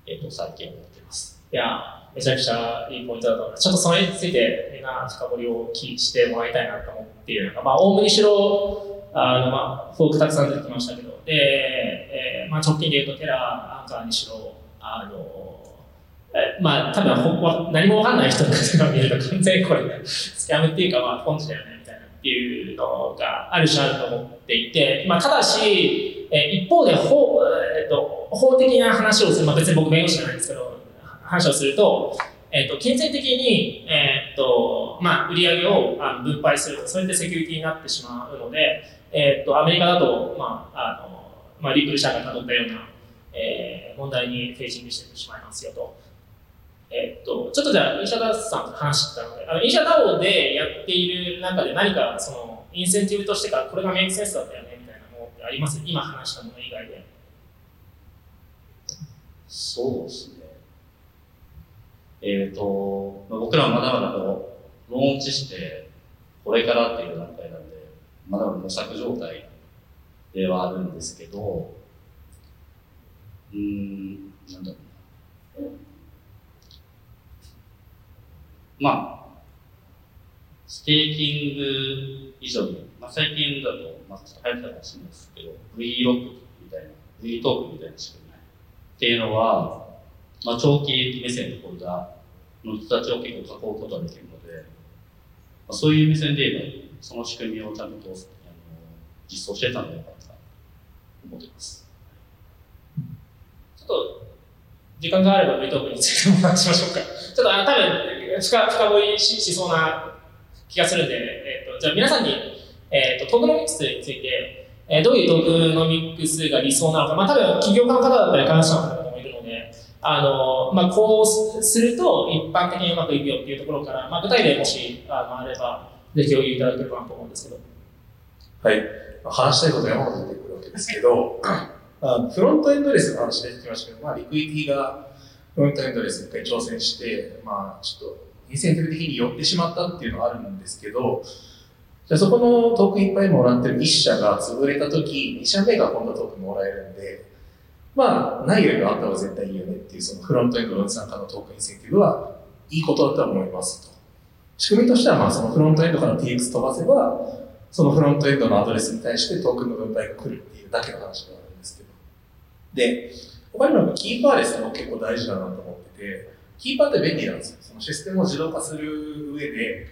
えっ、ー、と、最近思っています。いや、めちゃくちゃいいポイントだと思います。ちょっとそれについて、みんな深掘りをしてもらいたいなと思っているのが、まあ、オウムにしろ、あの、まあ、フォークたくさん出てきましたけど、で、えー、まあ、直近で言うと、テラ、アンカーにしろ、あの、えまあ、多分ほ何もわかんない人が見ると、完全にこれ、スキャムっていうか、まあ、ポンチだよね。みたいなっていうのがある種あると思っていて、まあ、ただし、え一方で法,、えーと、法的な話をする、まあ、別に僕弁護士じゃないんですけど話をすると,、えーと、金銭的に、えーとまあ、売り上げをあの分配するとそれでセキュリティになってしまうので、えー、とアメリカだと、まああのまあ、リップル社がたどったような、えー、問題にフェイジングしてしまいますよと。えっと、ちょっとじゃあ、インシャダさんと話してたので、あのインシャダオでやっている中で何かそのインセンティブとしてからこれがメイクセンスだったよねみたいなものってあります？今話したもの以外で。そうですね。えっ、と、まあ僕らはまだまだこう、ローンチして、これからっていう段階なんで、まだ模索状態ではあるんですけど、うん、なんだろうな。まあ、ステーキング以上に、まあ、最近だと、まあ、ちょっと流行ったかもしれないですけど、V ロックみたいな、V トークみたいな仕組みっていうのは、まあ、長期目線のホルダーの人たちを結構囲うことができるので、まあ、そういう目線で言えば、その仕組みをちゃんとあの実装してたんじゃないか？と思っています。ちょっと、時間があれば V トークについてお話しましょうか。ちょっとあの多分深深掘りししそうな気がするんで、えっとじゃあ皆さんに、えっとトークノミクスについて、えーどういうトークノミクスが理想なのか、まあ、多分起業家の方だったり、関者の方もいるので、あのまあ、こうすると一般的にうまくいくよっていうところから、まあ、具体例もしあのあれば、ぜひ共有いただければなと思うんですけど。はい。話したいこと山ほど出てくるわけですけど、フロントエンドレスの話出てきましたけど、まあ、リクイティがフロントエンドレスに一回挑戦して、まあ、ちょっとインセンティブ的に寄ってしまったっていうのはあるんですけど、じゃそこのトークいっぱいもらってる1社が潰れたとき、2社目が今度トークもらえるんで、まあ、ないよりはあった方が絶対いいよねっていう、そのフロントエンドの参加のトークインセンティブはいいことだと思いますと。仕組みとしては、まあ、そのフロントエンドから TX 飛ばせば、そのフロントエンドのアドレスに対してトークンの分配が来るっていうだけの話ではあるんですけど。で、他にも keeperless も結構大事だなと思ってて、キーパーって便利なんですよ。そのシステムを自動化する上で、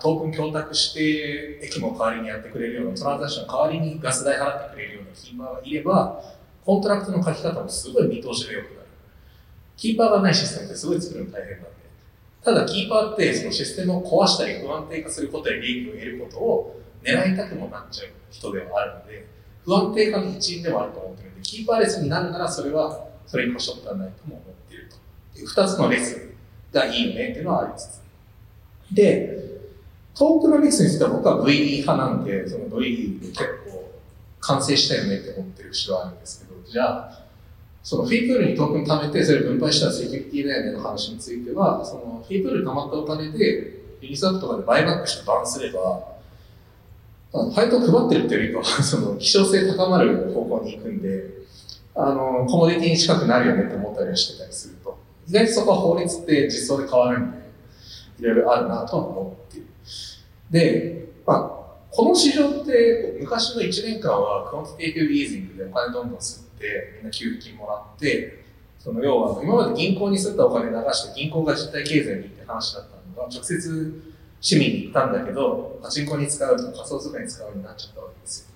トークン供託して、駅も代わりにやってくれるような、トランザクション代わりにガス代払ってくれるようなキーパーがいれば、コントラクトの書き方もすごい見通しが良くなる。キーパーがないシステムってすごい作るの大変なんで。ただ、キーパーってそのシステムを壊したり不安定化することで利益を得ることを狙いたくもなっちゃう人ではあるので、不安定化の一因でもあると思ってるので、キーパーレスになるならそれはそれに越したことはないとも思っていると。いう二つのレスがいいよねっていうのはありつつ。で、トークのミックスについては僕は VE 派なんで、その VE で結構完成したよねって思ってる節はあるんですけど、じゃあ、その fee pool にトークン貯めて、それ分配したらセキュリティだよねの話については、その fee pool に貯まったお金で、ユニスワップとかで buyback して burn すれば、あのフィアット配ってるっていうよりかは、その希少性高まる方向に行くんで、あの、コモディティに近くなるよねって思ったりはしてたりすると。意外とそこは法律って実装で変わるんで、いろいろあるなとは思ってる。で、まあ、この市場って昔の1年間は quantitative easing でお金どんどん吸って、みんな給付金もらって、その要は今まで銀行に吸ったお金流して銀行が実体経済にって話だったのが直接市民に行ったんだけど、パチンコに使うとか仮想通貨に使うようになっちゃったわけですよ。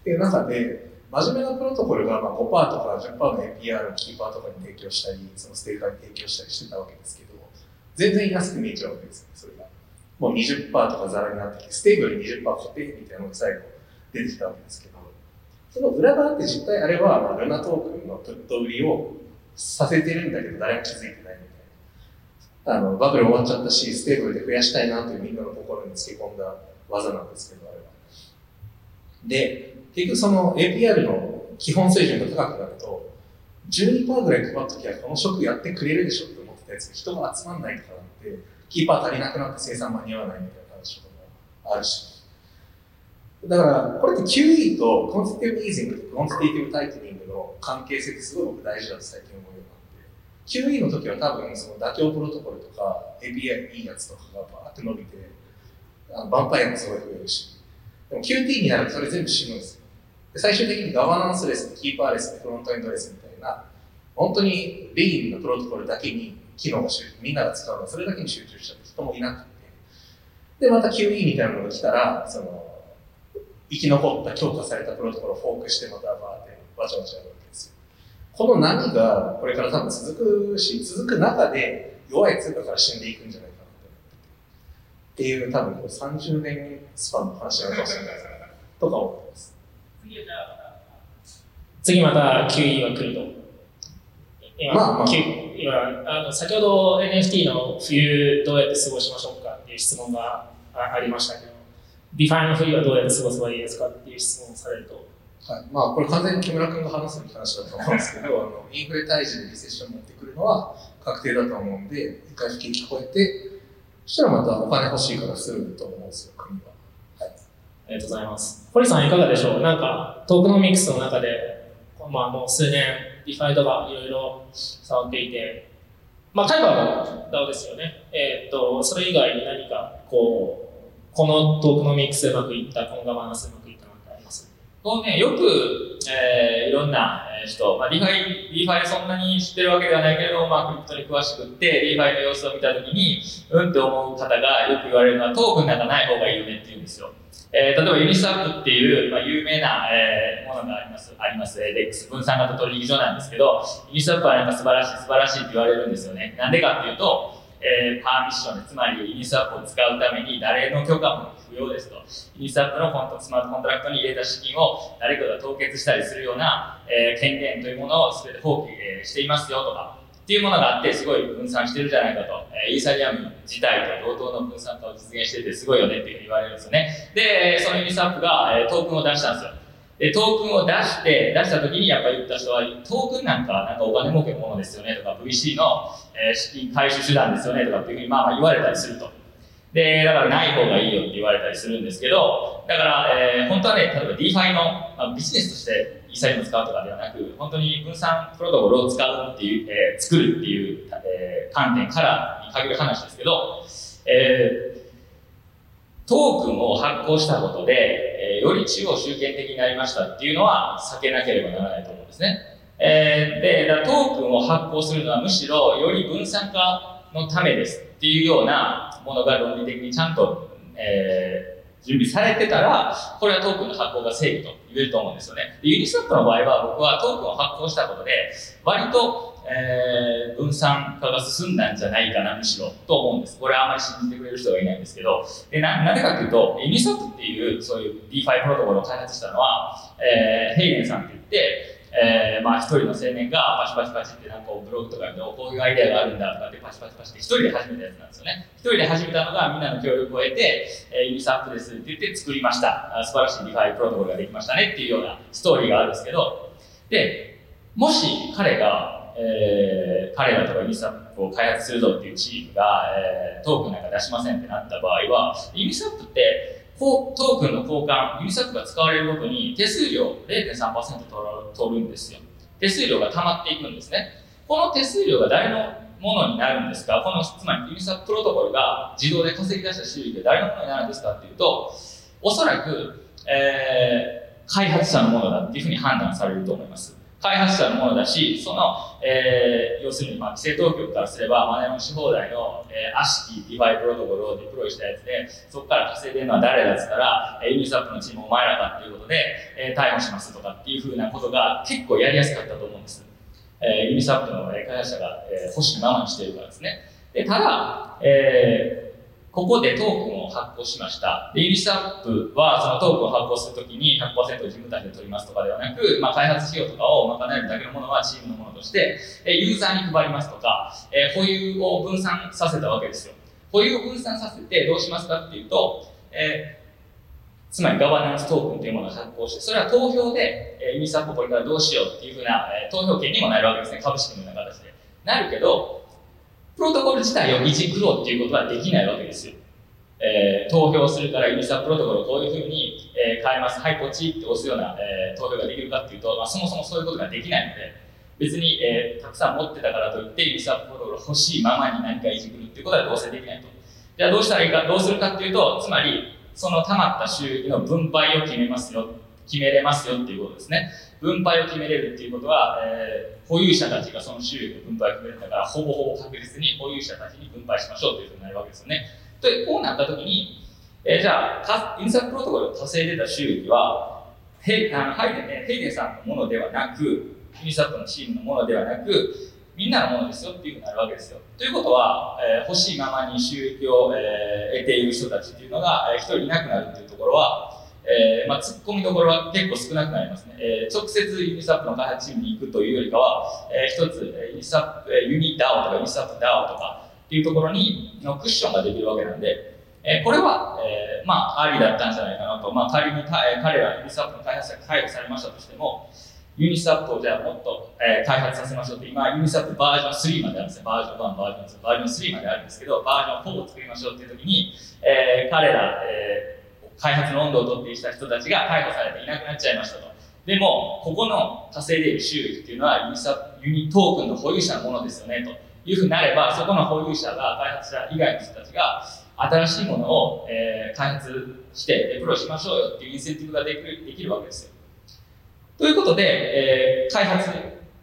っていう中で、真面目なプロトコルがまあ5%とか10%の APR をキーパーとかに提供したり、そのステーカーに提供したりしてたわけですけど、全然安く見えちゃうわけですよね、それが。もう20%とかザラになってきて、ステーブルに20%固定みたいなのが最後出てきたわけですけど、その裏側って実態あれは、まあ、ルナトークンの put 売りをさせてるんだけど、誰も気づいてないみたいな。あの、バブル終わっちゃったし、ステーブルで増やしたいなというみんなの心につけ込んだ技なんですけど、あれは。で、結局その APR の基本水準が高くなると、12%ぐらい配っときゃこの職やってくれるでしょって思ってたやつが人が集まんないとかなって、キーパー足りなくなって生産間に合わないみたいな話とかもあるし。だから、これって QE とコンセティブイージングとコンセティティブタイトニングの関係性ってすごい僕大事だと最近思うようになって、QE の時は多分その妥協プロトコルとか API いいやつとかがバーって伸びて、あのバンパイアもすごい増えるし、でも QT になるとそれ全部死ぬんですよ。で最終的にガバナンスレスキーパーレスフロントエンドレスみたいな、本当にリーンのプロトコルだけに機能が集みんなが使うのそれだけに集中しちゃって人もいなくて。で、また QE みたいなのが来たら、その、生き残った強化されたプロトコルをフォークしてまたバーってわちゃわちゃやるわけですよ。この波がこれから多分続くし、続く中で弱い通貨から死んでいくんじゃないかなって。いう多分こう30年スパンの話なのかもしれないとか思ってます。次また QE が来ると。今、まあまあ今あの先ほど NFT の冬どうやって過ごしましょうかっていう質問がありましたけど、ディファイの冬はどうやって過ごせばいいですかっていう質問をされると。はい、まあこれ完全に木村君が話す話だと思うんですけど あのインフレ退治でリセッション持ってくるのは確定だと思うんで一回不景気超えてそしたらまたお金欲しいからすると思うんですよ国は。ありがとうございます。堀さんいかがでしょう？なんか、トークノミクスの中で、まあもう数年、ディファイとかいろいろ触っていて、まあ、タイガーも DAO ですよね。えーっと、それ以外に何か、こう、このトークノミクスうまくいった、このガバナンスうまくいったなんてあります？こうね、よく、えーいろんな人、まあ、ディファイ、ディファイそんなに知ってるわけではないけれども、まあ、クリプトに詳しくって、ディファイの様子を見たときに、うんって思う方がよく言われるのは、トークンなんかない方がいいよねって言うんですよ。えー例えばユニスワップっていう、まあ、有名な、えーものがあります。あります。えー DEX 分散型取引所なんですけど、ユニスワップはなんか素晴らしい、素晴らしいって言われるんですよね。なんでかっていうと、えー permissionless で、つまりユニスワップを使うために誰の許可も不要ですと。ユニスワップのコントスマートコントラクトに入れた資金を誰かが凍結したりするような、えー権限というものを全て放棄、えーしていますよとか、っていうものがあって、すごい分散してるじゃないかと、えーイーサリアム自体と同等の分散化を実現してて、すごいよねって言われるんですよね。で、そのユニスワップが、えートークンを出したんですよ。で、トークンを出して、出した時にやっぱり言った人は、トークンなんか、なんかお金儲けのものですよねとか、VC の、資金回収手段ですよねとかっていうふうにまあまあ言われたりすると。で、だからない方がいいよって言われたりするんですけど、だから、えー本当はね、例えば DeFi の、まあ、ビジネスとしてイーサリアム使うとかではなく、本当に分散プロトコルを使うっていう、えー作るっていう、えー観点からに限る話ですけど、えートークンを発行したことで、より中央集権的になりましたっていうのは避けなければならないと思うんですね。えーで、トークンを発行するのはむしろより分散化のためですっていうようなものが論理的にちゃんと、えー準備されてたら、これはトークンの発行が正義と言えると思うんですよね。ユニスワップの場合は僕はトークンを発行したことで、割と、えー分散化が進んだんじゃないかな、むしろ、と思うんです。これはあまり信じてくれる人がいないんですけど、でななんでかっていうと、ユニスワップっていう、そういう DeFi プロトコルを開発したのは、えーヘイデンさんって言って、えーまあ一人の青年がパチパチパチってなんかブログとかでこういうアイデアがあるんだとかってパチパチパチって一人で始めたやつなんですよね。一人で始めたのがみんなの協力を得て、えーユニスワップですって言って作りました。あ素晴らしい DeFi プロトコルができましたねっていうようなストーリーがあるんですけど、で、もし彼が、えー彼らとかユニスワップを開発するぞっていうチームが、えートークンなんか出しませんってなった場合は、ユニスワップってトークンの交換、ユニスワップが使われるごとに手数料0.3%取る取るんですよ。手数料が溜まっていくんですね。この手数料が誰のものになるんですかこの、つまりユニスワッププロトコルが自動で稼ぎ出した収益が誰のものになるんですかっていうと、おそらく、えー開発者のものだっていうふうに判断されると思います。開発者のものだし、その、えー要するに、まあ、規制当局からすれば、マネロンし放題の、えー、悪しきディファイプロトコルをデプロイしたやつで、そこから稼いでるのは誰だっつったら、えーユニスワップのチームお前らかっていうことで、えー逮捕しますとかっていうふうなことが結構やりやすかったと思うんです。えーユニスワップのえー開発者が、えー欲しいままにしてるからですね。でただ、えーここでトークンを発行しました。で、ユニスワップはそのトークンを発行するときに100%自分たちで取りますとかではなく、まあ、開発費用とかを賄えるだけのものはチームのものとして、えユーザーに配りますとか、え保有を分散させたわけですよ。保有を分散させてどうしますかっていうと、えつまりガバナンストークンというものを発行して、それは投票で、えーユニスワップこれからどうしようっていうふうな、え投票権にもなるわけですね、株式のような形で。なるけど、プロトコル自体をいじくろうっていうことはできないわけですよ。えー投票するからユニスワップロトコルをこういうふうに、えー変えます、はい、ポチって押すような、えー投票ができるかっていうと、まあ、そもそもそういうことができないので、別に、えーたくさん持ってたからといって、ユニスワップロトコル欲しいままに何かいじくるっていうことはどうせできないと。じゃあどうしたらいいか、どうするかっていうと、つまり、その溜まった収益の分配を決めますよ、決めれますよっていうことですね。分配を決めれるっていうことは、えー保有者たちがその収益の分配を決めるんだから、ほぼほぼ確実に保有者たちに分配しましょうというふうになるわけですよね。で、こうなったときに、えーじゃあ、かユニサププロトコルを稼いでた収益は、ヘイあのヘイデンねヘイデンさんのものではなく、ユニサップのチームのものではなく、みんなのものですよっていうふうになるわけですよ。ということは、えー欲しいままに収益を、えー得ている人たちっていうのが、えー一人いなくなるっていうところは、えーまあ、突っ込みどころは結構少なくなりますね。えー直接ユニサップの開発チームに行くというよりかは、えー一つ、えーユニサップ、えーユニ DAO とかユニサップ DAO とかっていうところにのクッションができるわけなんで、えーこれは、えーまあ、ありだったんじゃないかなと、まあ、仮に、えー彼らユニスワップの開発者が逮捕されましたとしても、ユニスワップをじゃあもっと、えー開発させましょうって、今、ユニスワップバージョン3まであるんですね。バージョン1、バージョン2、バージョン3まであるんですけど、バージョン4を作りましょうっていう時に、えー彼ら、えー開発の音頭を取っていた人たちが逮捕されていなくなっちゃいましたと。でも、ここの稼いでいる収益っていうのはユニスワップユニトークンの保有者のものですよねというふうになれば、そこの保有者が、開発者以外の人たちが、新しいものを、えー開発してデプロイしましょうよっていうインセンティブができるできるわけですよ。ということで、えー開発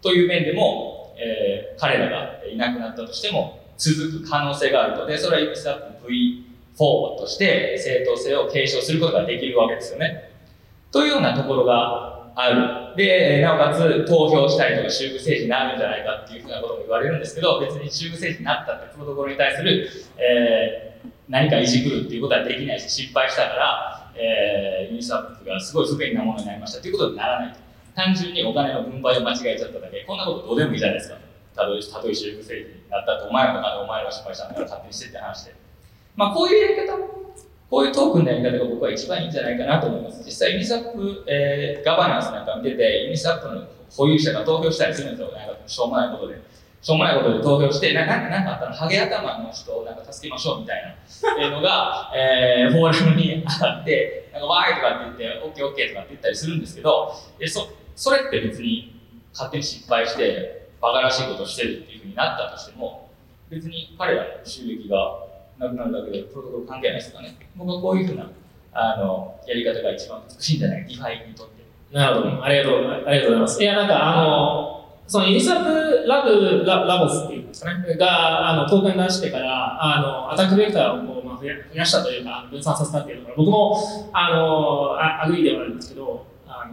という面でも、えー彼らがいなくなったとしても続く可能性があると。で、それはユニスワップ V4 として正当性を継承することができるわけですよね。というようなところがある。で、なおかつ投票したりとか集具政治になるんじゃないかっていうふうなことも言われるんですけど、別に集具政治になったってプロトコルに対する、えー何かいじくるっていうことはできないし、失敗したから、えーユニスワップがすごい不便なものになりましたということにならないと。単純にお金の分配を間違えちゃっただけ、こんなことどうでもいいじゃないですか。たとえ、たとえ集具政治になったって、お前らの金お前が失敗したんだから勝手にしてって話で。まあ、こういうやり方も、こういうトークンのやり方が僕は一番いいんじゃないかなと思います。実際、ユニスワップ、えーガバナンスなんか見てて、ユニスワップの保有者が投票したりするんですよ。なんかしょうもないことで。しょうもないことで投票して、なんかなんかあったら、ハゲ頭の人をなんか助けましょうみたいなえーのが、えーフォーラムに上がって、なんかわーいとかって言って、オッケーオッケーとかって言ったりするんですけど、でそそれって別に勝手に失敗して、バカらしいことをしてるっていうふうになったとしても、別に彼らの収益がなくなるだけで、プロトコル関係ないですからね。僕はこういうふうなあのやり方が一番美しいんじゃないか、ディファイにとって。なるほど。ありがとう、ありがとうございます。いや、なんか、あの、その Uniswap ラブ Labs っていうんですかね、が、あの、トークン出してから、あの、 attack vector をこう、まあ、増や増やしたというか、分散させたっていうのが、僕も、あの、あ agree ではあるんですけど、あ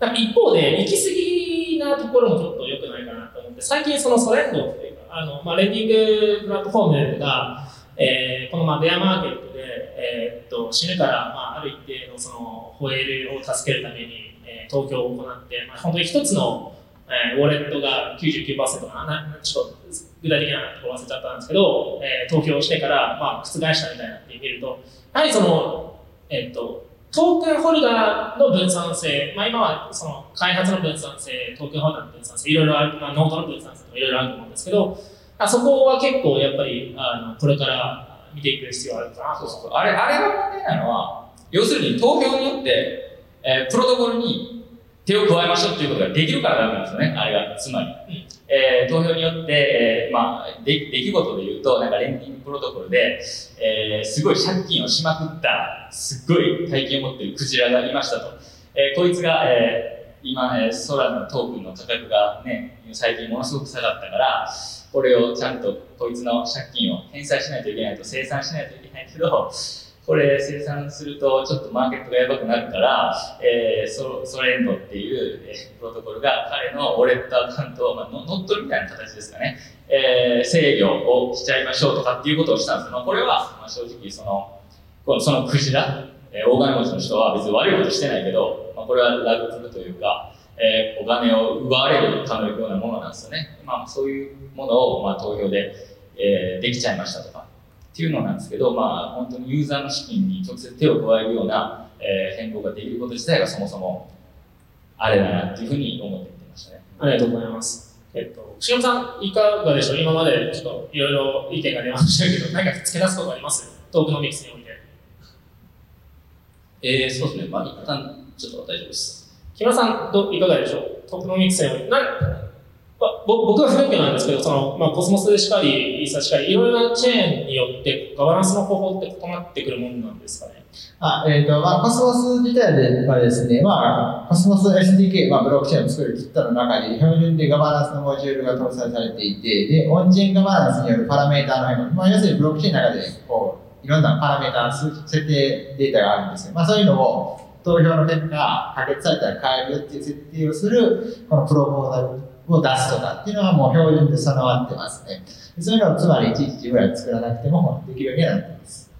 の、一方で、行き過ぎなところもちょっと良くないかなと思って、最近その Solend っていうか、あの、まあ、 lending platform が、えーこのまあベアマーケットで、えーっと死ぬから、まあ、ある一定のその whale を助けるために、えー投票を行って、まあ、本当に一つの、えーウォレットが99%かななちょっと具体的なところ忘れちゃったんですけど、えー投票してから、まあ、覆したみたいなって見るとやはりその、えーっと token holder の分散性、まあ、今はその開発の分散性、 token holder の分散性、いろいろある、まあ、ノードの分散性とかいろいろあると思うんですけど、あそこは結構やっぱりあのこれから見ていく必要があるかなとそうそうそうあれあれが問題なのは、要するに投票によって、えープロトコルに手を加えましょうっていうことができるからダメなんですよね、あれが、つまり。えー投票によって、えーまあ、で出来事で言うと、なんかレンディングプロトコルで、えーすごい借金をしまくった、すっごい大金を持ってるクジラがいましたと。えーこいつが、えー今、えー空のトークンの価格がね、最近ものすごく下がったから、これをちゃんとこいつの借金を返済しないといけないと、生産しないといけないけど、これ生産するとちょっとマーケットがやばくなるから、えー、ソソレンドっていう、えープロトコルが彼のウォレットアカウントを、まあ、乗っ取るみたいな形ですかね、えー制御をしちゃいましょうとかっていうことをしたんですまあ、これは、まあ、正直その、このそのクジラ、えー大金持ちの人は別に悪いことしてないけど、まあ、これはラグプルというか、えーお金を奪われるかのようなものなんですよね。まあ、そういうものを、まあ、投票で、えーできちゃいましたとかっていうのなんですけど、まあ、本当にユーザーの資金に直接手を加えるような、えー変更ができること自体がそもそもあれだなっていうふうに思って見てましたね。ありがとうございます。えっと、し山さん、いかがでしょう？今までちょっといろいろ意見が出ましたけど、何か付け出すことあります？トークノミクスにおいて。えー、そうですね。まあ、一旦ちょっと大丈夫です。木村さん、どいかがでしょう？ tokenomics において。なまぼ僕は不勉強なんですけど、そのまあ、コスモスでしかり、イーサしかり、いろいろなチェーンによってガバナンスの方法って異なってくるものなんですかね？あえーとまあ、コスモス自体ではですね、まあ、コスモス SDK、まあ、ブロックチェーンを作るキットの中で標準でガバナンスのモジュールが搭載されていて、で、 on-chain governance によるパラメーターの変化、まあ、要するにブロックチェーンの中でこういろんなパラメーター、数設定データがあるんですよ。まあ、そういうのを投票の結果、可決されたら変えるっていう設定をする、このプロポーザルを出すとかっていうのはもう標準で備わってますね。そういうのをつまりいちいち自分らで作らなくてもできるようになっています。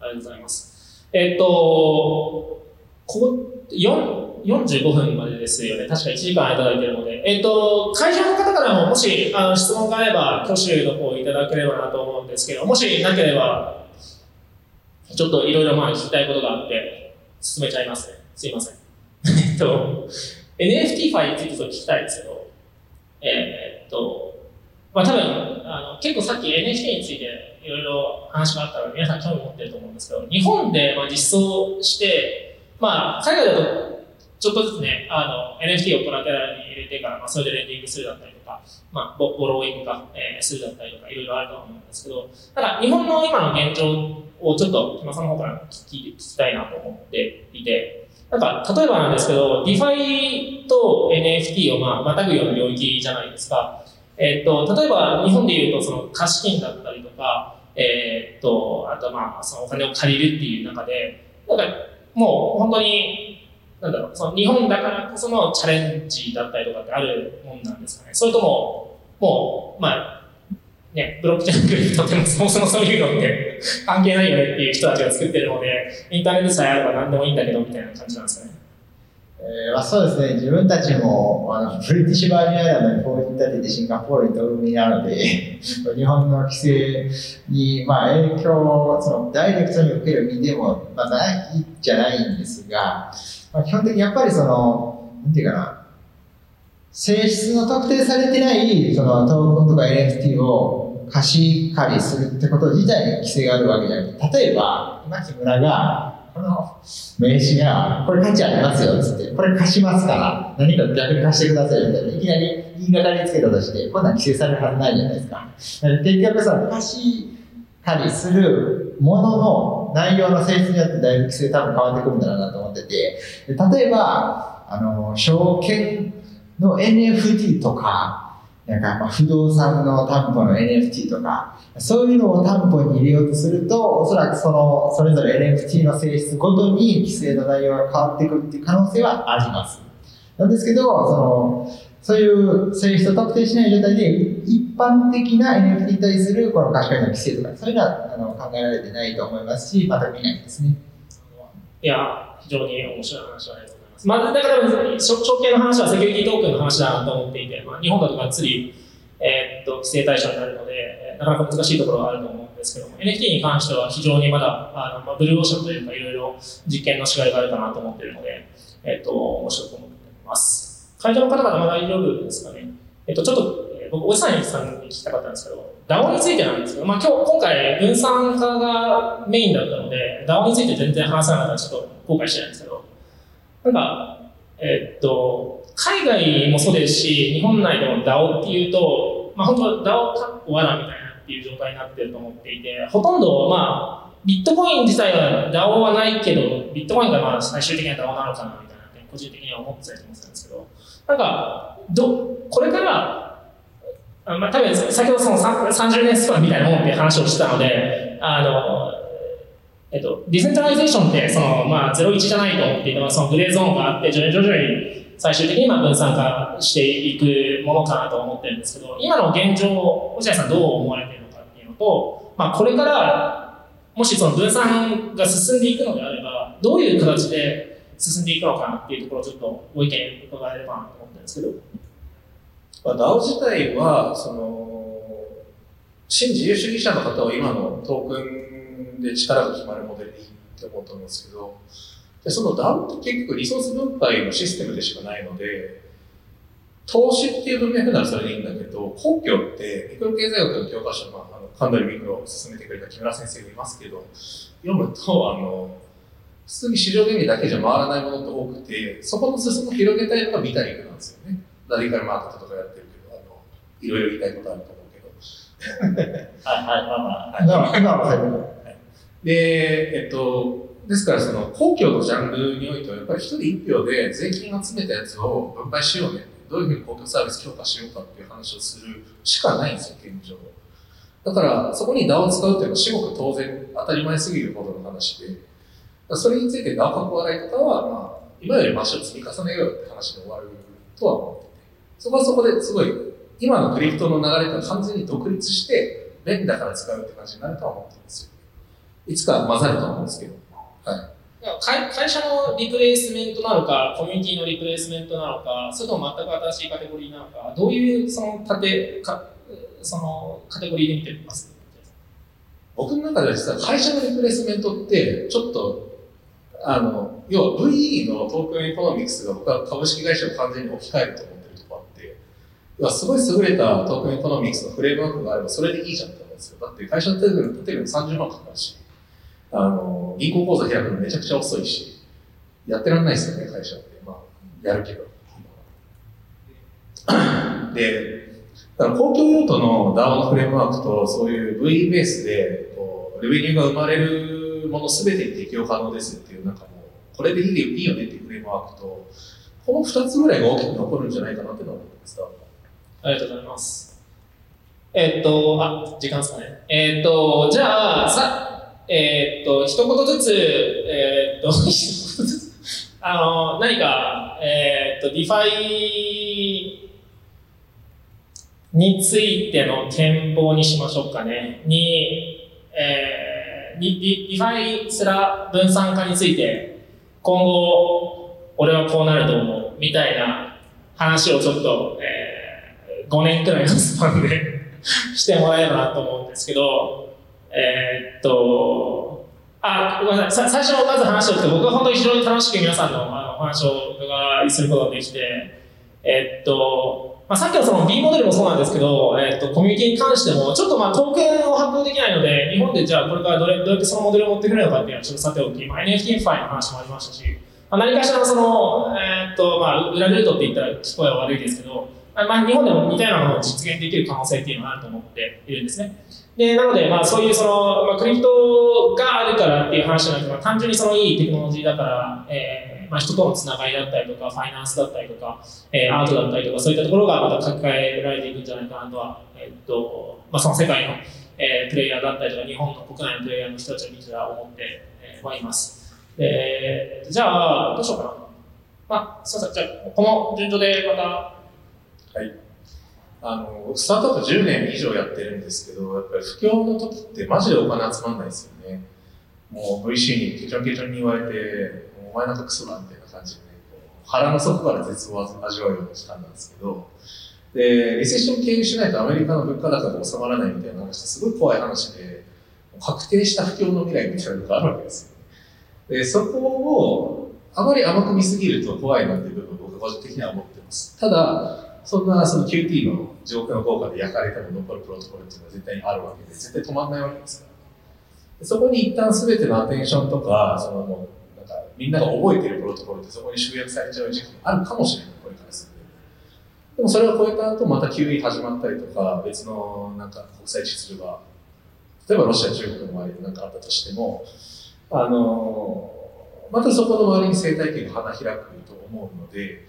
ありがとうございます。えっと、ここ4 45分までですよね。確か1時間いただいているので、えっと、会場の方からももしあの質問があれば、挙手の方いただければなと思うんですけど、もしなければ、ちょっといろいろまあ聞きたいことがあって、進めちゃいますね。すいません。えっと、NFT ファイについてちょっと聞きたいんですけど、えーっと、まあ多分、あの、結構さっき NFT についていろいろ話があったので、皆さん興味持ってると思うんですけど、日本でまあ実装して、まあ海外だとちょっとずつね、あの、NFT をコラテラルに入れてから、まあそれでレンディングするだったりとか、まあボボローイングか、えーするだったりとか、いろいろあると思うんですけど、ただ日本の今の現状をちょっと木間さんの方から聞き聞きたいなと思っていて、なんか例えばなんですけど、DeFi と NFT をまあまたぐような領域じゃないですか。えっと、例えば日本でいうとその貸金だったりとか、えっと、あとまあそのお金を借りるっていう中で、なんかもう本当に、なんだろう、その日本だからこそのチャレンジだったりとかってあるもんなんですかね。それとも、もう、まあ、ね、ブロックチェーンクリプトってもそもそもそういうのって関係ないよねっていう人たちが作ってるので、インターネットさえあれば何でもいいんだけどみたいな感じなんですね。えーまあ、そうですね、自分たちもあのブリティッシュバージンアイランドに法人立ててシンガポールにドル身なので、日本の規制に、まあ、影響をそのダイレクトに受ける身でも、まあ、ないじゃないんですが、まあ、基本的にやっぱりその、なんていうかな、性質の特定されてないそのトークンとか NFT を貸し借りするってこと自体に規制があるわけじゃなくて、例えば、今木村が、この名刺が、これ価値ありますよ、つって、これ貸しますから、何か逆に貸してくださいみたいな、いきなり言いがかりつけたとして、こんなん規制されるはずないじゃないですか。結局その貸し借りするものの内容の性質によってだいぶ規制多分変わってくるんだろうなと思ってて、例えば、あの、証券の NFT とか、なんかまあ不動産の担保の NFT とか、そういうのを担保に入れようとすると、おそらくその、それぞれ NFT の性質ごとに規制の内容が変わってくるっていう可能性はあります。なんですけど、その、そういう性質を特定しない状態で、一般的な NFT に対するこの貸し借りの規制とか、そういうのはあの考えられてないと思いますし、全く見ないですね。いや、非常に面白い話をありがとうございます。まあ、だから、証券の話はセキュリティトークンの話だなと思っていて、まあ、日本だとがっつり、えーっと規制対象になるので、なかなか難しいところがあると思うんですけども、NFT に関しては非常にまだ、あのまあ、ブルーオーシャンというか、いろいろ実験のしがいがあるかなと思っているので、えーっと、面白いと思っています。会場の方々まだ大丈夫ですかね？えっと、ちょっと、え僕、おじさんさんに聞きたかったんですけど、DAO についてなんですけど、まあ、今日、今回、分散化がメインだったので、DAO について全然話さなかったらちょっと後悔してないんですけど、なんか、えっと、海外もそうですし、日本内でも DAO っていうと、まあ、本当 DAO かっこ罠みたいなっていう状態になってると思っていて、ほとんど、まあ、ビットコイン自体は DAO はないけど、ビットコインがまあ最終的には DAO なのかなみたいな、個人的には思ってたりもするんですけど、なんか、ど、これから、あまあ、多分先ほどその30年スパンみたいなもんっていう話をしてたので、あの、えっと、 decentralization ってその、まあ、01じゃないとっていて、まあ、そのグレーゾーンがあって、徐々に徐々に最終的にまあ分散化していくものかなと思ってるんですけど、今の現状を落合さんどう思われてるのかっていうのと、まあ、これから、もしその分散が進んでいくのであれば、どういう形で進んでいくのかなっていうところをちょっとご意見伺えればなと思ってるんですけど。まあ、DAO 自体は、その、新自由主義者の方は今のトークンで力が決まるモデルでいいって思うと思うんですけど、でその DAO って結局リソース分配のシステムでしかないので、投資っていう文脈ならそれでいいんだけど、根拠って、ミクロ経済学の教科書の、あの、カンドリミクロを進めてくれた木村先生がいますけど、読むと、あの、普通に市場原理だけじゃ回らないものって多くて、そこの裾を広げたいのがビタリックなんですよね。ラディカルマーケットとかやってるけど、あの、いろいろ言いたいことあると思うけど。はい、はい、まあまあ。今今は最後で、えっと、ですからその公共のジャンルにおいてはやっぱり一人一票で税金を集めたやつを分配しようねどういうふうに公共サービス強化しようかっていう話をするしかないんですよ現状だからそこに DAO を使うっていうのは至極当然当たり前すぎるほどの話でそれについて DAO かっこ笑い方は、まあ、今よりマシを積み重ねようよって話で終わるとは思っててそこはそこですごい今のクリプトの流れとは完全に独立して便利だから使うって感じになるとは思ってるんですよいつか混ざると思うんですけど。はい。会会社のリプレイスメントなのか、コミュニティのリプレイスメントなのか、それとも全く新しいカテゴリーなのか、どういうその縦かそのカテゴリーで見てます僕の中では実は会社のリプレイスメントってちょっとあの要は VE の token economics が僕は株式会社を完全に置き換えると思ってるとこあってすごい優れた token economics のフレームワークがあればそれでいいじゃんって思うんですよ。だって会社の建てるのに30万かかるしあの銀行口座開くのめちゃくちゃ遅いしやってらんないですよね会社って。まあやるけど。でだから公共用途の DAO のフレームワークとそういう VE ベースでこう revenue が生まれるもの全てに適用可能ですっていうなんかもうこれでいいよねっていうフレームワークとこの2つぐらいが大きく残るんじゃないかなっていうのは思ってますありがとうございます。えーっと、あ、時間ですかね。えーっと、じゃあ、さ、えーっと、一言ずつ、えっと、一言ずつ、あの、何か、えっと、 DeFi についての展望にしましょうかね。に、えー、 DeFi さらなる分散化について、今後、俺はこうなると思う、みたいな話をちょっと、えー5年くらいのスパンで してもらえればなと思うんですけど、えーっと、あ、ごめんなさい。最初まず話をして、僕は本当に非常に楽しく皆さんのあのお話を伺いすることができて、えーっと、まあ、さっきのその B モデルもそうなんですけど、えーっと、コミュニティに関しても、ちょっとまあ、トークンを発行できないので、日本でじゃあこれからどれどうやってそのモデルを持ってくるのかっていうのはちょっとさておき、まあ、NFT ファイの話もありましたし、まあ、何かしらのその、えーっと、まあ、裏ルートって言ったら聞こえは悪いですけど、まあ、日本でも似たようなものを実現できる可能性っていうのがあると思っているんですね。で、なので、まあ、そういうその、まあ、クリプトがあるからっていう話じゃなくて、まあ、単純にそのいいテクノロジーだから、えーまあ、人とのつながりだったりとか、ファイナンスだったりとか、えーアートだったりとか、そういったところがまた抱えられていくんじゃないかなとは、えーっと、まあ、その世界の、えープレイヤーだったりとか、日本の国内のプレイヤーの人たちを見ては思って、えーはいます。で、じゃあ、どうしようかな。まあ、すみません。じゃあ、この順序でまた、はいあのスタートアップ10年以上やってるんですけどやっぱり不況の時ってマジでお金集まんないですよねもう VC にケチョンケチョンに言われて前なんかクソだみたいな感じでね腹の底から絶望を味わうような時間なんですけどでリセッション経由しないとアメリカの物価高が収まらないみたいな話ってすごい怖い話で確定した不況の未来みたいなのがあるわけですよでそこをあまり甘く見すぎると怖いなっていう部分を僕個人的には思ってますただそんなその QT の地獄の効果で焼かれても残るプロトコルっていうのは絶対にあるわけで、絶対止まんないわけですから。そこに一旦全てのアテンションとか、その、みんなが覚えてるプロトコルってそこに集約されちゃう時期があるかもしれない、これからす。でもそれを超えた後、また QE 始まったりとか、別のなんか国際秩序が、例えばロシア、中国の周りで何かあったとしても、あのまたそこの周りに生態系が花開くと思うので、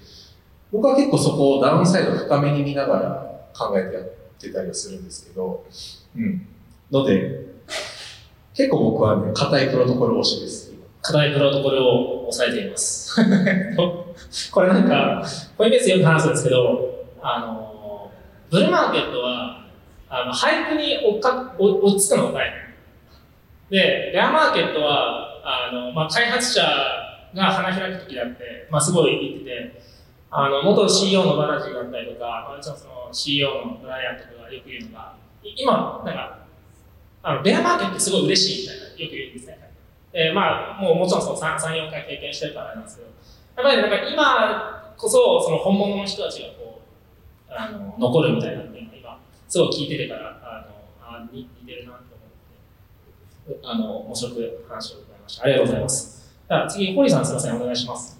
僕は結構そこをダウンサイド深めに見ながら考えてやってたりはするんですけど、うん。ので、結構僕はね、硬いプロトコル推しです。課題プロトコルを押さえています。これなんか、コインベースよく話すんですけど、あの、ブルーマーケットは、あの、ハイプに追っか追っつくのが大変。で、レアマーケットは、あの、まあ、開発者が花開く時だって、まあ、すごい言ってて、あの、元 CEO のバナジーだったりとか、まあ、その CEO のブライアンとかよく言うのが、今、なんか、あの、レアマーケットってすごい嬉しいみたいな、よく言うんですね。えーまあ、もうもちろんその3、3 4回経験してるからなんですけど、やっぱりなんか今こそ、その本物の人たちがこう、あの、残るみたいなっていうのが今、すごい聞いててから、あの、あに似てるなと思って、あの、面白く話を伺いました。ありがとうございます。じゃあ次、堀さんすみません、お願いします。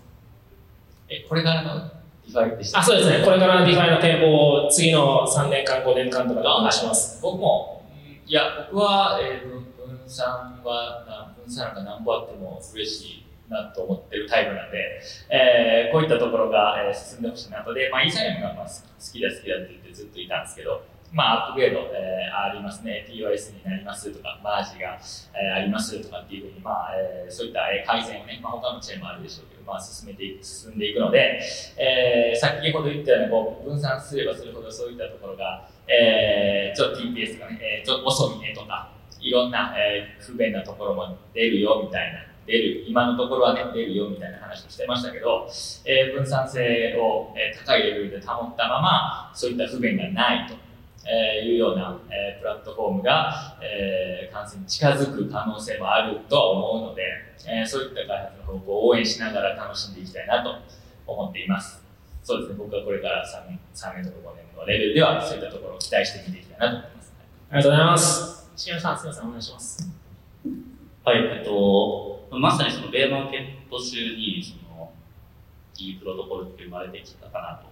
え、これからの DeFi でしたあ、そうですね。これからの DeFi の展望を次の3年間、5年間とかでお願いします。僕も、うんいや、僕は、えー、分分散は、な分散がなんぼあっても嬉しいなと思ってるタイプなんで、えーこういったところが、えー進んでほしいなと。で、まあ、イーサリアムがまあ好きだ好きだって言ってずっといたんですけど、まあ、アップグレード、えーありますね、POS になりますとか、マージが、えーありますとかっていうふうに、まあえーそういったえー改善をね、まあ、他のチェーンもあるでしょうけど、まあ、進めていく進んでいくので、えー先ほど言ったようにこう分散すればするほどそういったところが、えーちょっと TPS とかね、えーちょっと遅いねとか、いろんな、えー不便なところも出るよみたいな、出る、今のところはね、出るよみたいな話をしてましたけど、えー分散性を、えー高いレベルで保ったまま、そういった不便がないとえいうような、えプラットフォームが、えー完成に近づく可能性もあるとは思うので、えそういった開発の方向を応援しながら楽しんでいきたいなと思っています。そうですね、僕はこれから3年 ,3 年とか5年のレベルではそういったところを期待して見ていきたいなと思います。ありがとうございます。重野さん、すみません、お願いします。はい、えっと、まさにそのベアマーケット中に、その、いいプロトコルって生まれてきたかなと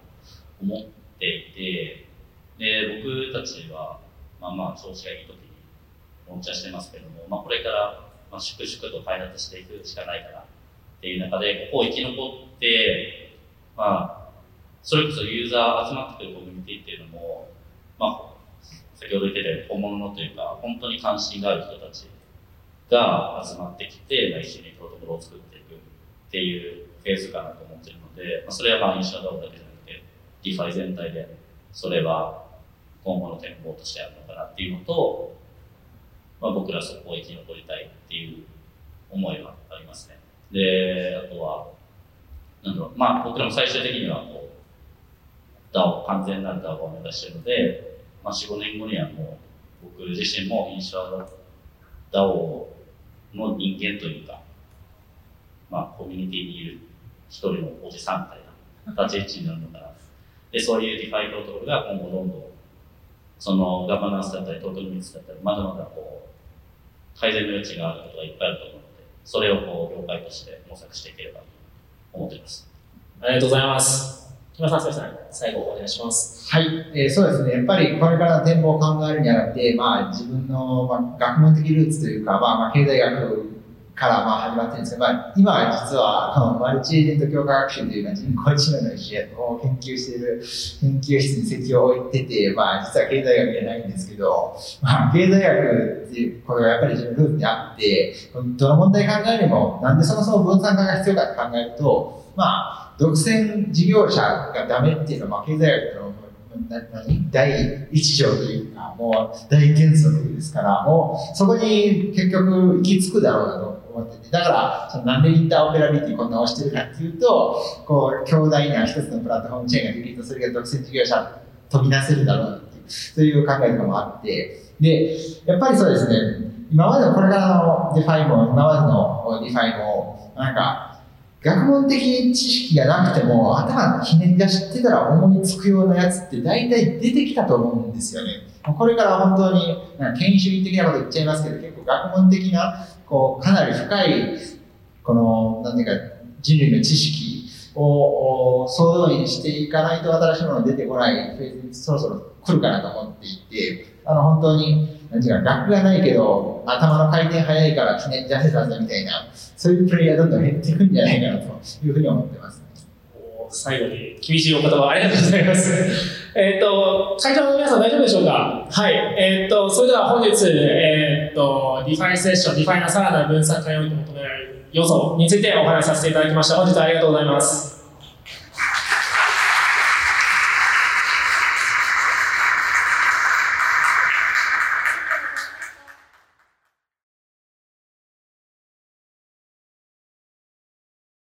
思っていて、で、僕たちは、まあまあ、調子がいい時に、ローンチャーしてますけども、まあ、これから、まあ、粛々と開発していくしかないからっていう中で、ここを生き残って、まあ、それこそユーザー集まってくるコミュニティっていうのも、まあ、先ほど言ってたように本物のというか、本当に関心がある人たちが集まってきて、まあ、一緒にプロトコルを作っていくっていうフェーズかなと思ってるので、まあ、それはまあ印象だけじゃなくて、DeFi 全体でそれは今後の展望としてあるのかなっていうのと、まあ、僕らそこを生き残りたいっていう思いはありますね。で、あとは、なんだろう、まあ僕らも最終的にはこう、DAO、完全なる DAO を目指しているので、まあ4、5年後にはもう僕自身も印象だ DAO の人間というか、まあ、コミュニティにいる一人のおじさんみたいな立ち位置になるのかな。で、そういう DeFi protocol が今後どんどん、そのガバナンスだったり、 tokenomics だったり、まだまだこう、改善の余地があることがいっぱいあると思うので、それをこう、業界として模索していければと思っています。ありがとうございます。木村さん、すみません、最後お願いします。はい、えーそうですね、やっぱりこれからの展望を考えるにあたって、まあ、自分の、まあ、学問的ルーツというか、まあ、まあ経済学からまあ始まってるんですけど、まあ、今は実はあのマルチエージェント強化学習というか人工知能の一を研究している研究室に席を置いてて、まあ、実は経済学じゃないんですけど、まあ、経済学っていうことがやっぱり自分のルーツにあって、どの問題考えるにも、なんでそもそも分散化が必要かって考えると、まあ、独占事業者がダメっていうのは、ま、経済学の第一条というか、もう大原則ですから、もうそこに結局行き着くだろうなと思ってて、だから、なんでインターオペラビリティこんな押してるかっていうと、こう、強大な一つのプラットフォームチェーンができると、それが独占事業者飛び出せるだろうなっていう、そういう考えとかもあって、で、やっぱりそうですね、今までのこれからの DeFi も、今までの DeFi も、なんか、学問的知識がなくても頭ひねり出してたら思いつくようなやつって大体出てきたと思うんですよね。これから本当に権威主義的なこと言っちゃいますけど結構学問的なこうかなり深いこのなんていうか人類の知識を総動員していかないと新しいものが出てこないフェーズにそろそろ来るかなと思っていてあの本当になんていうか学がないけど頭の回転早いから記念出せたぜみたいなそういうプレイヤーどんどん減っていくんじゃないかなというふうに思ってます。最後に厳しいお言葉ありがとうございます。えっと、会場の皆さん大丈夫でしょうか？はい。えっと、それでは本日、えっと、 DeFi セッション、 DeFi のさらなる分散化において求められる要素についてお話しさせていただきました。本日はありがとうございます。